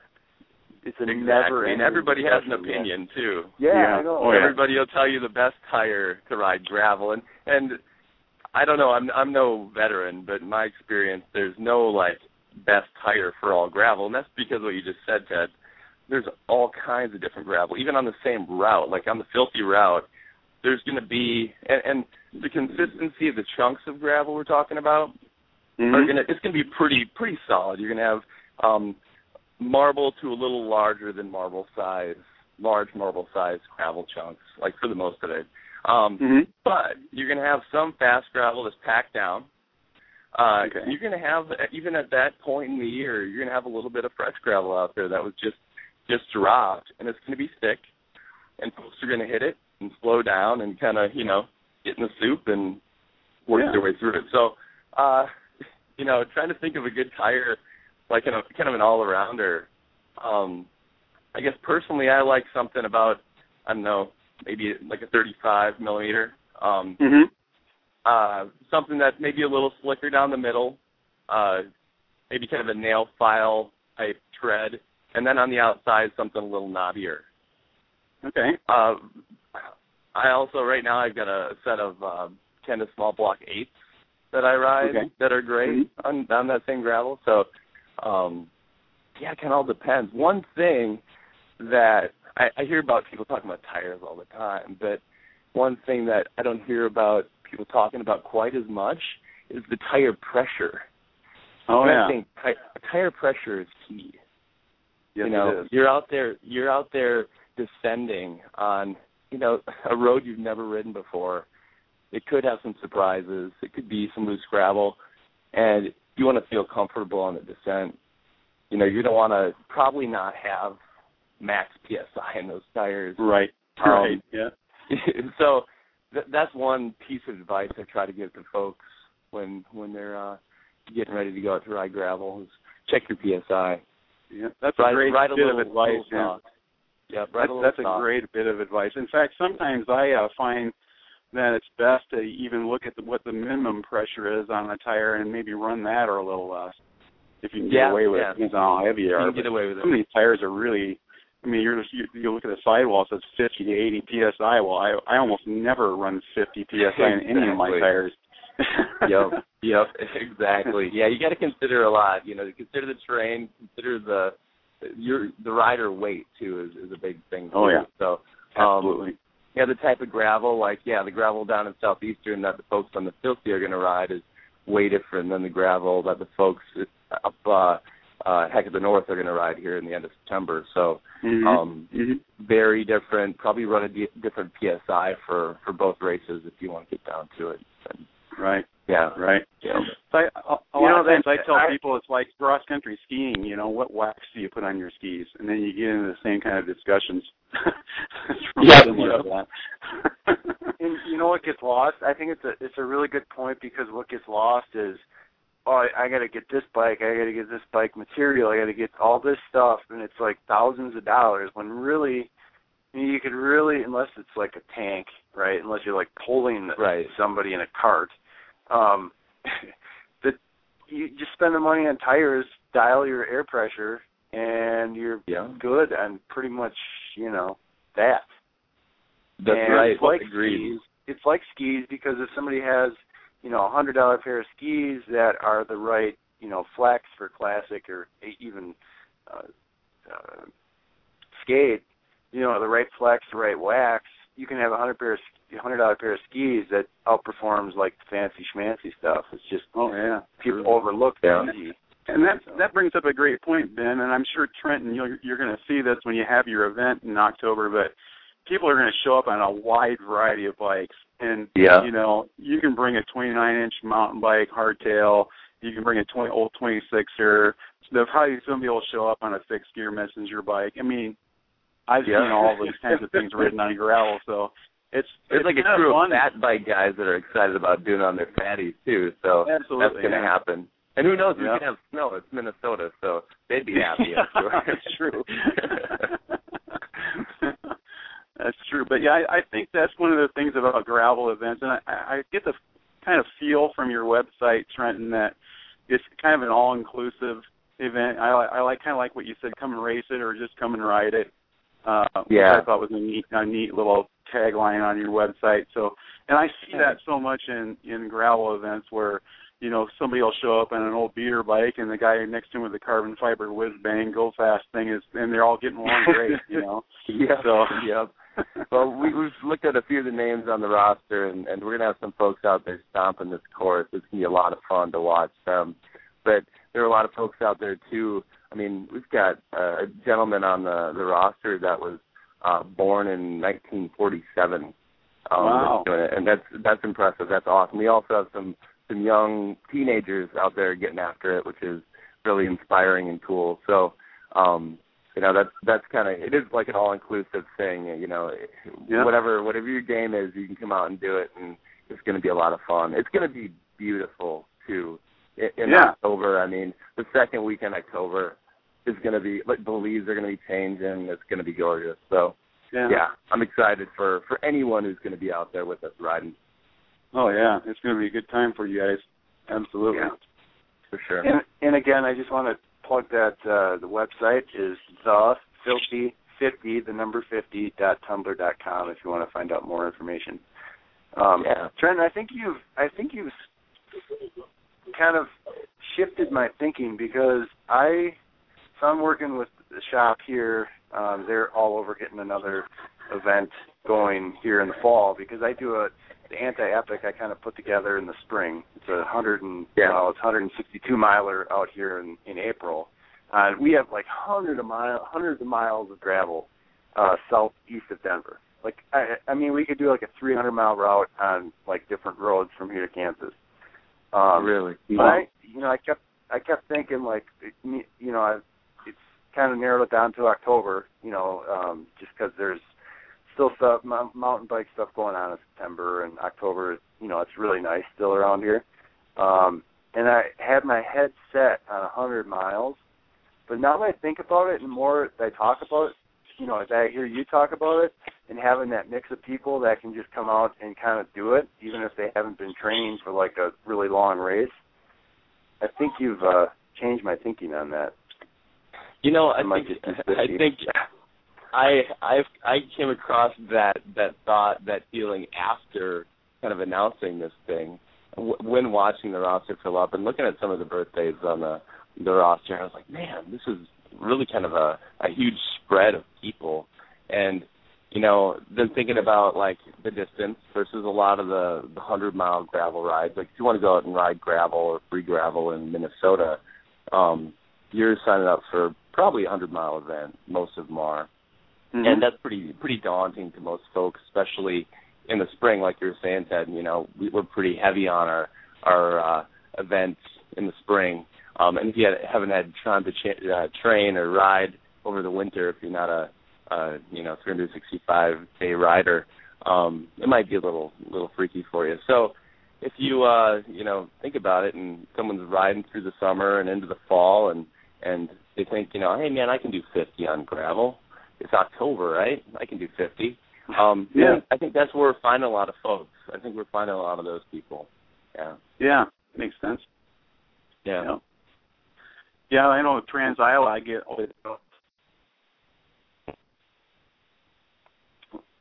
it's a Exactly, never. and everybody has an opinion too. Yeah, Yeah. I know. Oh, yeah. Everybody will tell you the best tire to ride gravel, and and I don't know. I'm I'm no veteran, but in my experience, there's no like best tire for all gravel, and that's because of what you just said, Ted. There's all kinds of different gravel, even on the same route. Like on the filthy route, there's going to be and, and the consistency of the chunks of gravel we're talking about Mhm. are gonna it's gonna be pretty pretty solid. You're gonna have um marble to a little larger than marble size, large marble size gravel chunks, like for the most of it. Um Mhm. but you're gonna have some fast gravel that's packed down. Uh Okay. you're gonna have even at that point in the year, you're gonna have a little bit of fresh gravel out there that was just just dropped and it's gonna be thick and folks are gonna hit it and slow down and kinda, you know, get in the soup and work Yeah. their way through it. So uh you know, trying to think of a good tire, like in a kind of an all arounder. Um, I guess personally, I like something about I don't know, maybe like a 35 millimeter. Um, Mhm. uh, something that's maybe a little slicker down the middle, uh, maybe kind of a nail file type tread, and then on the outside something a little knobbier. Okay. Uh, I also right now I've got a set of uh, kind of small block eights that I ride Okay. that are great Mhm. on on that same gravel. So, um, yeah, it kind of all depends. One thing that I, I hear about people talking about tires all the time, but one thing that I don't hear about people talking about quite as much is the tire pressure. Oh And I yeah. think ti- tire pressure is key. Yes, you know you're out there you're out there descending on you know a road you've never ridden before. It could have some surprises. It could be some loose gravel and you want to feel comfortable on the descent. You know you're going to want to probably not have max psi in those tires Right. Um, right. Yeah. so th- that's one piece of advice I try to give to folks when when they're uh getting ready to go out to ride gravel is check your psi Yeah. That's ride, a great ride a bit little, of advice. little yeah. Yep, That's, a that's a great bit of advice. In fact, sometimes I uh, find that it's best to even look at the, what the minimum pressure is on a tire and maybe run that or a little less. If you can get Yeah, away with yeah. it, depends on how heavy you You are. can get away with Some of these tires are really. I mean, you're just, you, you look at the sidewall, it says 50 to 80 psi. Well, I I almost never run 50 psi in any of my tires. yep, yep, exactly. Yeah, you got to consider a lot. You know, consider the terrain, consider the your the rider weight too is is a big thing. Oh, yeah. So um, Absolutely. yeah, the type of gravel, like yeah, the gravel down in southeastern that the folks on the Filthy are going to ride is way different than the gravel that the folks up uh, uh, heck of the north are going to ride here in the end of September. So Mhm. um, Mhm. very different. Probably run a di- different PSI for for both races if you want to get down to it. And, Right. yeah, Right. yeah. So I, a, a You lot know, of times I tell I- people it's like cross country skiing. You know, what wax do you put on your skis? And then you get into the same kind of discussions. Yeah, yeah. to that. And you know what gets lost? I think it's a it's a really good point because what gets lost is, oh, I, I got to get this bike, I got to get this bike material, I got to get all this stuff, and it's like thousands of dollars. When really, you could really, unless it's like a tank, right? Unless you're like pulling right. somebody in a cart, um, that you just spend the money on tires, dial your air pressure, and you're yeah. good on pretty much, you know, that. That's and right. It's like Agreed. skis. It's like skis because if somebody has, you know, a hundred dollar pair of skis that are the right, you know, flex for classic or even uh, uh, skate, you know, the right flex, the right wax, you can have a hundred pair of hundred dollar pair of skis that outperforms like fancy schmancy stuff. It's just oh yeah, people overlook yeah. And that that brings up a great point, Ben. And I'm sure Trenton, you're you're going to see this when you have your event in October. But people are going to show up on a wide variety of bikes, and yeah. you know you can bring a 29 inch mountain bike hardtail. You can bring a 20 old 26er. There'll probably somebody will show up on a fixed gear messenger bike. I mean, I've yeah. seen all these kinds of things written on gravel, so it's it's, it's like a crew of of fat bike guys that are excited about doing it on their fatties too. So Absolutely, that's going to yeah. happen. And who knows? We Yeah. can have snow. It's Minnesota, so they'd be happy. I'm sure. That's true. that's true. But yeah, I, I think that's one of the things about gravel events, and I, I get the kind of feel from your website, Trenton, that it's kind of an all-inclusive event. I, I like kind of like what you said: come and race it, or just come and ride it. Uh, Yeah. Which I thought was a neat, a neat little tagline on your website. So, and I see that so much in in gravel events where you know, somebody will show up on an old beater bike and the guy next to him with the carbon fiber whiz bang go fast thing is and they're all getting along great, you know. yeah. So yep. Well, we, we've looked at a few of the names on the roster, and, and we're gonna have some folks out there stomping this course. It's gonna be a lot of fun to watch them. But there are a lot of folks out there too. I mean, we've got uh, a gentleman on the the roster that was uh, born in 1947. Um, Wow. that's doing it, and that's that's impressive. That's awesome. We also have some some young teenagers out there getting after it, which is really inspiring and cool. So, um, you know, that's that's kind of it is like an all inclusive thing. You know, Yeah. whatever whatever your game is, you can come out and do it, and it's going to be a lot of fun. It's going to be beautiful too. In, in Yeah. October, I mean, the second week in October is going to be like the leaves are going to be changing. It's going to be gorgeous. So, yeah. yeah, I'm excited for for anyone who's going to be out there with us riding. Oh yeah, it's going to be a good time for you guys. Absolutely. Yeah. For sure. And, and again, I just want to plug that uh, the website is the filthy fifty, the number fifty dot tumblr dot com if you want to find out more information. Um, Yeah. Trent, I think you've I think you've kind of shifted my thinking because I so I'm working with the shop here. Um, they're all over getting another event going here in the fall because I do a the anti epic I kind of put together in the spring. It's a hundred and Yeah. well, it's 162 miler out here in in April. Uh, we have like hundred of mile hundreds of miles of gravel uh, southeast of Denver. Like I, I mean, we could do like a 300 mile route on like different roads from here to Kansas. Um, really. but I, you know, I kept I kept thinking like, you know, I, it's kind of narrowed it down to October. You know, um, just because there's still stuff, mountain bike stuff going on in September and October. You know, it's really nice still around here. Um, and I had my head set on a hundred miles, but now that I think about it and more that I talk about it, you know, as I hear you talk about it, and having that mix of people that can just come out and kind of do it, even if they haven't been trained for like a really long race. I think you've uh, changed my thinking on that. You know, I I might think just I think I I I came across that that thought that feeling after kind of announcing this thing w- when watching the roster fill up and looking at some of the birthdays on the the roster. I was like, man, this is really kind of a a huge spread of people, and you know, then thinking about like the distance versus a lot of the the hundred mile gravel rides. Like if you want to go out and ride gravel or free gravel in Minnesota, um, you're signing up for probably a hundred mile event. Most of them are, Mhm. and that's pretty pretty daunting to most folks, especially in the spring. Like you were saying, Ted, you know, we, we're pretty heavy on our our uh, events in the spring. Um, and if you haven't had time to cha- uh, train or ride over the winter, if you're not a uh, you know 365 day rider, um, it might be a little little freaky for you. So if you uh, you know think about it, and someone's riding through the summer and into the fall, and and they think you know, hey man, I can do 50 on gravel. It's October, right? I can do 50. Um, Yeah. I think that's where we're finding a lot of folks. I think we're finding a lot of those people. Yeah. Yeah, makes sense. Yeah. Yeah. Yeah, I know Trans Iowa. I get all the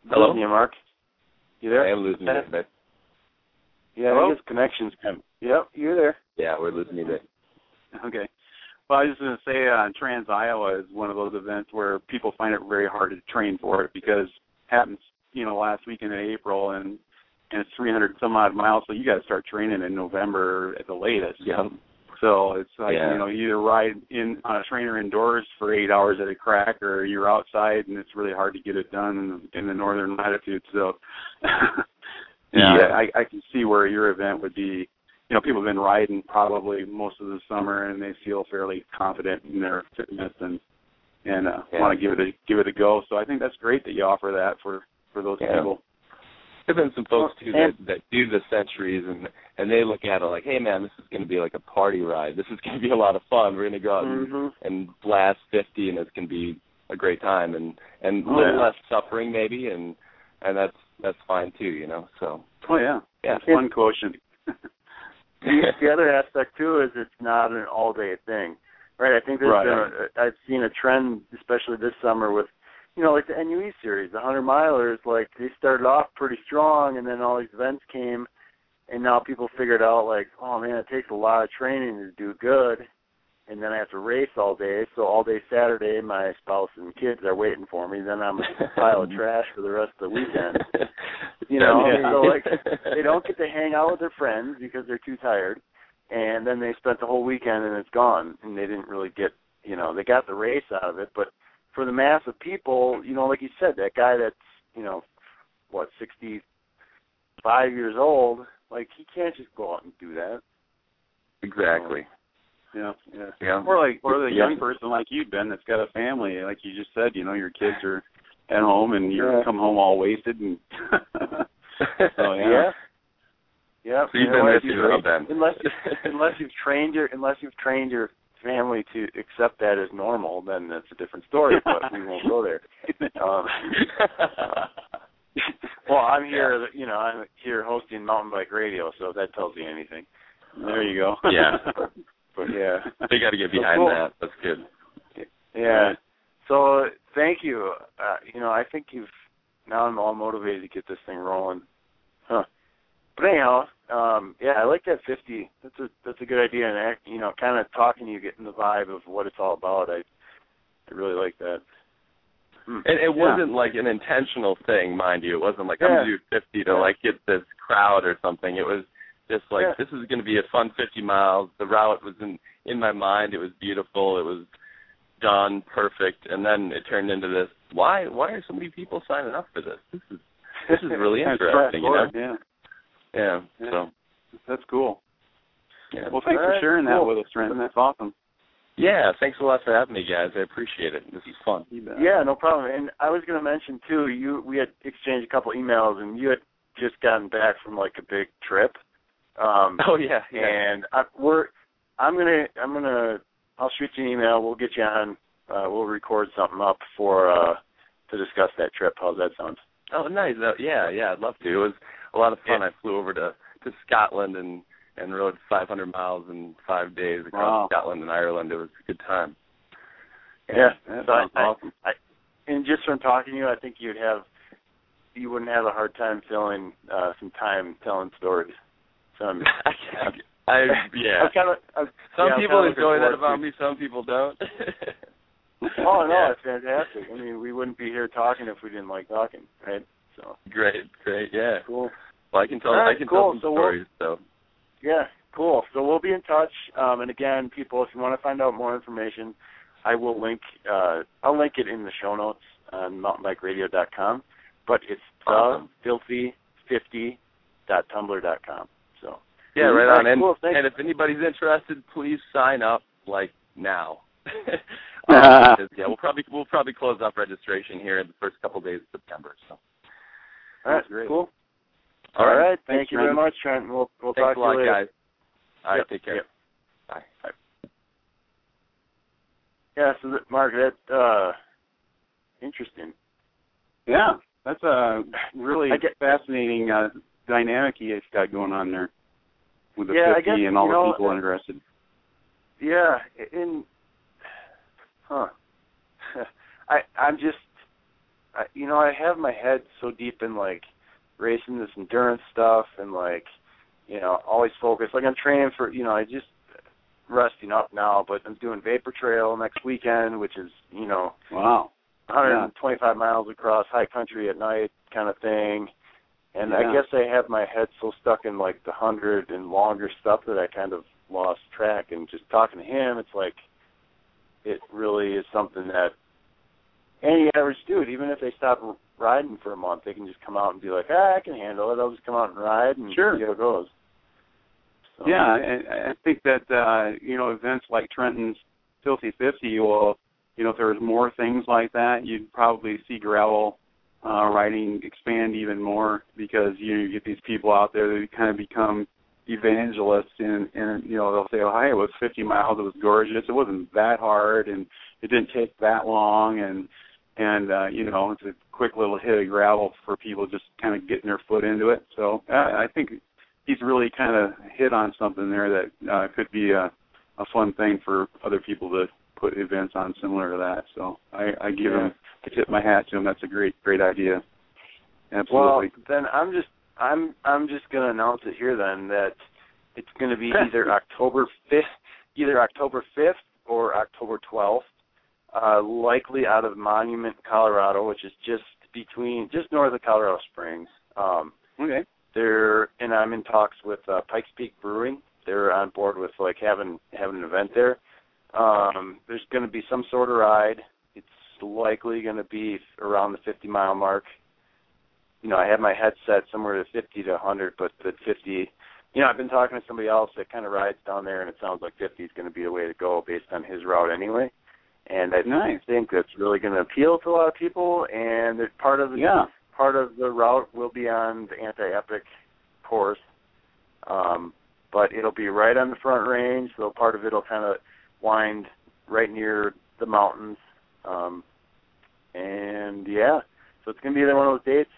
Hello? Losing you, Mark. You there? I am losing you there. Yeah, Hello? I think his connection's kind of. Yep, you're there. Yeah, we're losing you there. Okay. Well, I was just going to say uh, Trans Iowa is one of those events where people find it very hard to train for it because it happens, you know, last weekend in April and and it's 300 some odd miles, so you got to start training in November at the latest. Yeah. So it's like Yeah. you know you either ride in on a trainer indoors for eight hours at a crack, or you're outside and it's really hard to get it done in, in the northern latitude. So yeah, Yeah. I, I can see where your event would be. You know, people have been riding probably most of the summer, and they feel fairly confident in their fitness and and uh, Yeah. want to give it a give it a go. So I think that's great that you offer that for for those Yeah. people. There've been some folks too that that do the centuries and and they look at it like, hey man, this is going to be like a party ride. This is going to be a lot of fun. We're going to go out and, hmm and blast fifty, and it's going to be a great time and and a Oh, little yeah. less suffering maybe, and and that's that's fine too, you know. So Oh yeah, yeah, fun quotient. the, the other aspect too is it's not an all day thing, right? I think there's Right. been a, I've seen a trend, especially this summer, with you know like the NUE series, the hundred milers. Like they started off pretty strong, and then all these events came, and now people figured out like, oh man, it takes a lot of training to do good, and then I have to race all day. So all day Saturday, my spouse and kids are waiting for me. Then I'm a pile of trash for the rest of the weekend. You know, Yeah. so like they don't get to hang out with their friends because they're too tired, and then they spent the whole weekend and it's gone, and they didn't really get, you know, they got the race out of it, but for the mass of people, you know, like you said, that guy that's, you know, what sixty five years old, like he can't just go out and do that. exactly. Yeah, yeah. Yeah. Or like, or the Yeah. young person like you, Ben, that's got a family. Like you just said, you know, your kids are at home and you Yeah. come home all wasted and. oh yeah. Yeah. Yeah. So you've been there you- too, huh, Ben? Unless unless you've trained your unless you've trained your family to accept that as normal, then that's a different story. But we won't go there. Um, well, I'm here. You know, I'm here hosting mountain bike radio, so if that tells you anything. There you go. Yeah. But yeah, they got to get behind Cool. that. That's good. yeah. So thank you. Uh, you know, I think you've now I'm all motivated to get this thing rolling. Huh. But anyhow, um, yeah, I like that 50. That's a that's a good idea, and act- you know, kind of talking to you, getting the vibe of what it's all about. I I really like that. Hmm. And it wasn't like an intentional thing, mind you. It wasn't like I'm Yeah. gonna do 50 to Yeah. like get this crowd or something. It was just like Yeah. this is going to be a fun 50 miles. The route was in in my mind. It was beautiful. It was done perfect, and then it turned into this. Why why are so many people signing up for this? This is this is really Yeah, it's interesting. You know? Yeah, Yeah. Yeah. So that's cool. yeah. Well, thanks All for right, sharing that cool. with us, Trent. That's awesome. Yeah. Thanks a lot for having me, guys. I appreciate it. This is fun. Yeah, no problem. And I was going to mention too, you we had exchanged a couple emails, and you had just gotten back from like a big trip. Um, Oh yeah. Yeah. and I, we're I'm gonna I'm gonna I'll shoot you an email. We'll get you on. Uh, we'll record something up for uh, to discuss that trip. How's that sound? Oh, nice. Uh, yeah, yeah, I'd love to. It was a lot of fun. Yeah. I flew over to to Scotland and and rode 500 miles in five days across Wow. Scotland and Ireland. It was a good time. Yeah, That So I- sounds I- awesome. And just from talking to you, I think you'd have you wouldn't have a hard time filling uh, some time telling stories. So I'm, I yeah. I'm kind of I'm, Some yeah, people enjoy that about to- me. Some people don't. Oh no, Yeah. it's fantastic. I mean, we wouldn't be here talking if we didn't like talking, right? So Great, great. Yeah. cool. Well, I can tell. Right, I can cool. tell some So we'll- stories. So Yeah, cool. So we'll be in touch. Um, and again, people, if you want to find out more information, I will link. Uh, I'll link it in the show notes on mountainbikeradio.com. But it's Awesome. filthy50.tumblr.com. So yeah, right right, on. And cool, and if anybody's interested, please sign up like now. um, yeah, we'll probably we'll probably close off registration here in the first couple of days of September. So. all right, That's great. cool. All All right. right, thank Thanks, you very much, Trent. We'll we'll Thanks talk a lot, to you later. guys. All right, Yep, take care. yep. Bye. Yeah, so that, Mark, that uh, interesting. Yeah, that's a really get, fascinating uh, dynamic he's got going on there with the yeah, 50 guess, and all the know, people interested. Yeah, in huh. I I'm just I, you know, I have my head so deep in like racing this endurance stuff and like you know, always focused. Like I'm training for, you know, I just resting up now, but I'm doing Vapor Trail next weekend, which is, you know, wow, 125 yeah. miles across high country at night kind of thing. And yeah. I guess I have my head so stuck in like the hundred and longer stuff that I kind of lost track. And just talking to him, it's like it really is something that any average dude, even if they stop riding for a month, they can just come out and be like, ah, I can handle it. I'll just come out and ride and sure. see how it goes. So, yeah, I, I think that uh, you know events like Trenton's Filthy Fifty will, you know, if there was more things like that, you'd probably see gravel uh, riding expand even more because you, know, you get these people out there that kind of become evangelists and and you know they'll say, oh, hi, it was 50 miles, it was gorgeous, it wasn't that hard, and it didn't take that long, and and uh, you know it's a quick little hit of gravel for people just kind of getting their foot into it. So uh, I think he's really kind of hit on something there that uh, could be a, a fun thing for other people to put events on similar to that. So I, I give yeah. him, tip my hat to him. That's a great, great idea. Absolutely. Well, then I'm just, I'm, I'm just going to announce it here then that it's going to be either October 5th, either October 5th or October 12th. Uh, likely out of Monument, Colorado, which is just between, just north of Colorado Springs. Um, okay they're and I'm in talks with uh, Pikes Peak Brewing. They're on board with like having having an event there. Um, there's going to be some sort of ride. Likely going to be around the 50 mile mark. You know, I have my head set somewhere to 50 to 100, but the 50. You know, I've been talking to somebody else that kind of rides down there, and it sounds like 50 is going to be the way to go based on his route anyway. And I nice. think that's really going to appeal to a lot of people. And part of the yeah part of the route will be on the anti-epic course, um, but it'll be right on the front range. So part of it'll kind of wind right near the mountains, um, and yeah, so it's gonna be either one of those dates.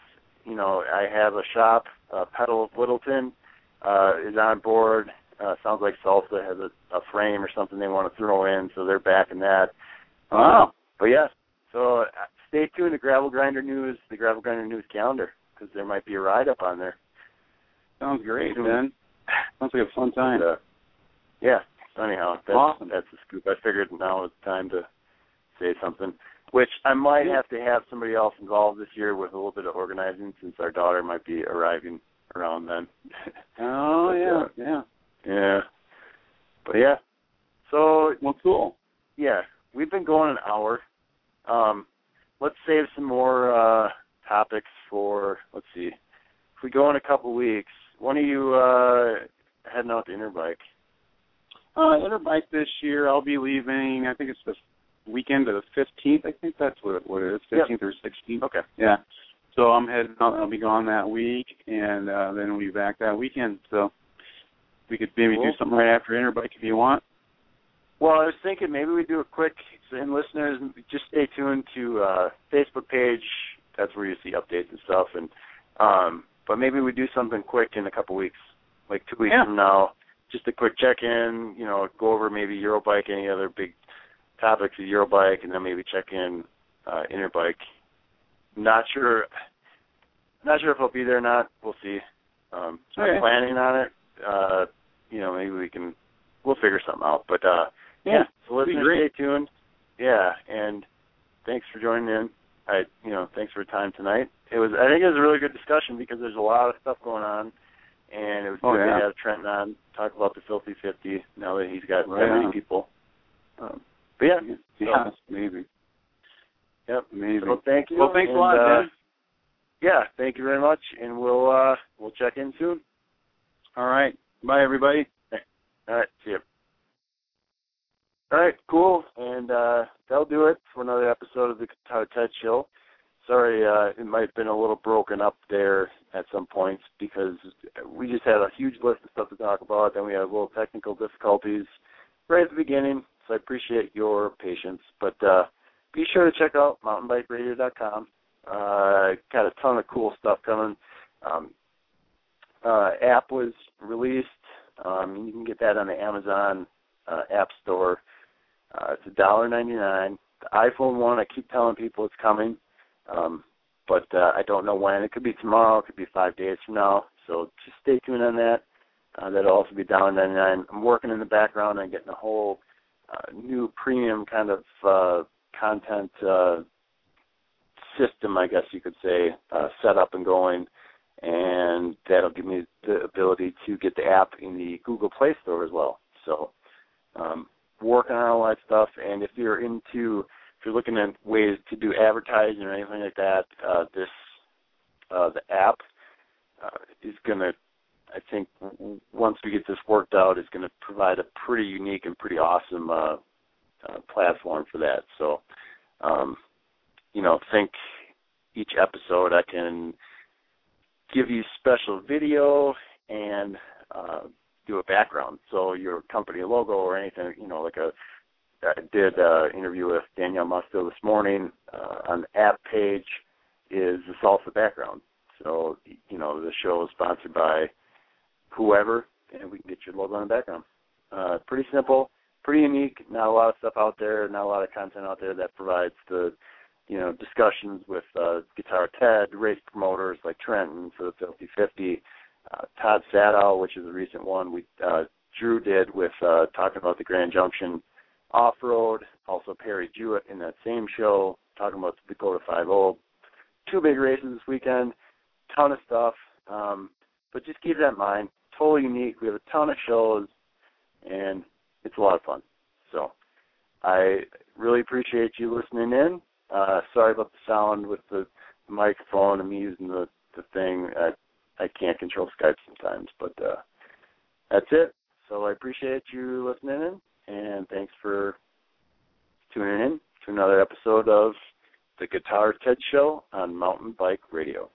You know, I have a shop, uh, Pedal of Littleton, uh, is on board. Uh, sounds like Salsa has a, a frame or something they want to throw in, so they're backing that. Wow. but yeah, so uh, stay tuned to Gravel Grinder News, the Gravel Grinder News calendar, because there might be a ride up on there. Sounds great, man. Sounds like a fun time. uh, yeah. So anyhow, that's, awesome. that's the scoop. I figured now is time to say something. Which I might have to have somebody else involved this year with a little bit of organizing, since our daughter might be arriving around then. Oh but, yeah, uh, yeah, yeah. But yeah, so well, cool. Yeah, we've been going an hour. Um, let's save some more uh, topics for. Let's see. If we go in a couple weeks, when are you uh, heading out to Interbike? Uh, Interbike this year, I'll be leaving. I think it's the weekend of the 15th. I think that's what it, what it is, 15th yep. or 16th. Okay. Yeah. So I'm heading. I'll, I'll be gone that week, and uh, then we'll be back that weekend. So we could maybe cool. do something right after Interbike if you want. Well, I was thinking maybe we do a quick, and listeners, just stay tuned to uh, Facebook page. That's where you see updates and stuff. And um, but maybe we do something quick in a couple weeks, like two weeks yeah. from now. Just a quick check-in. You know, go over maybe Eurobike, any other big topics of Eurobike, and then maybe check in uh, Interbike. Not sure. Not sure if I'll be there or not. We'll see. Um, okay. I'm planning on it. Uh, you know, maybe we can. We'll figure something out. But uh, yeah, so listeners, stay tuned. Yeah, and thanks for joining in. I, you know, thanks for your time tonight. It was, I think, it was a really good discussion because there's a lot of stuff going on, and it was oh, good yeah. to have Trenton on talk about the Filthy Fifty. Now that he's got right that many on. people. Um, but yeah, yeah, so, amazing. Yep, amazing. So thank you. Well, thanks and, a lot, uh, man. Yeah, thank you very much, and we'll uh we'll check in soon. All right, bye everybody. All right, see you. All right, cool. And uh that'll do it for another episode of the Guitar Ted Show. Sorry, uh it might have been a little broken up there at some points because we just had a huge list of stuff to talk about, then we had a little technical difficulties right at the beginning. So I appreciate your patience. But uh be sure to check out mountainbikeradio.com. Uh, got a ton of cool stuff coming. Um, uh, app was released. Um, you can get that on the Amazon uh, App Store. Uh, it's a dollar ninety nine. The iPhone one, I keep telling people it's coming, um, but uh, I don't know when. It could be tomorrow. It could be five days from now. So just stay tuned on that. Uh, that'll also be dollar ninety nine. I'm working in the background on getting a whole uh, new premium kind of uh, content uh, system, I guess you could say, uh, set up and going, and that'll give me the ability to get the app in the Google Play Store as well. So, um, working on all that stuff, and if you're into, if you're looking at ways to do advertising or anything like that, uh, this uh, the app uh, is going to I think once we get this worked out, is going to provide a pretty unique and pretty awesome uh, uh, platform for that. So, um, you know, think each episode I can give you special video and uh, do a background. So your company logo or anything, you know, like a I did uh interview with Danielle Musto this morning uh, on the app page is the salsa background. So you know the show is sponsored by whoever, and we can get your logo on the background. Uh, pretty simple, pretty unique. Not a lot of stuff out there. Not a lot of content out there that provides the, you know, discussions with uh, Guitar Ted, race promoters like Trenton for the Filthy 50, uh, Todd Sadow, which is a recent one we uh, Drew did with uh, talking about the Grand Junction off road. Also Perry Jewett in that same show talking about the Dakota 5 Two big races this weekend, ton of stuff. Um, but just keep that in mind totally unique. We have a ton of shows, and it's a lot of fun. So I really appreciate you listening in. Uh, sorry about the sound with the, microphone. I'm using the the thing. I I can't control Skype sometimes, but uh, that's it. So I appreciate you listening in, and thanks for tuning in to another episode of the Guitar Ted Show on Mountain Bike Radio.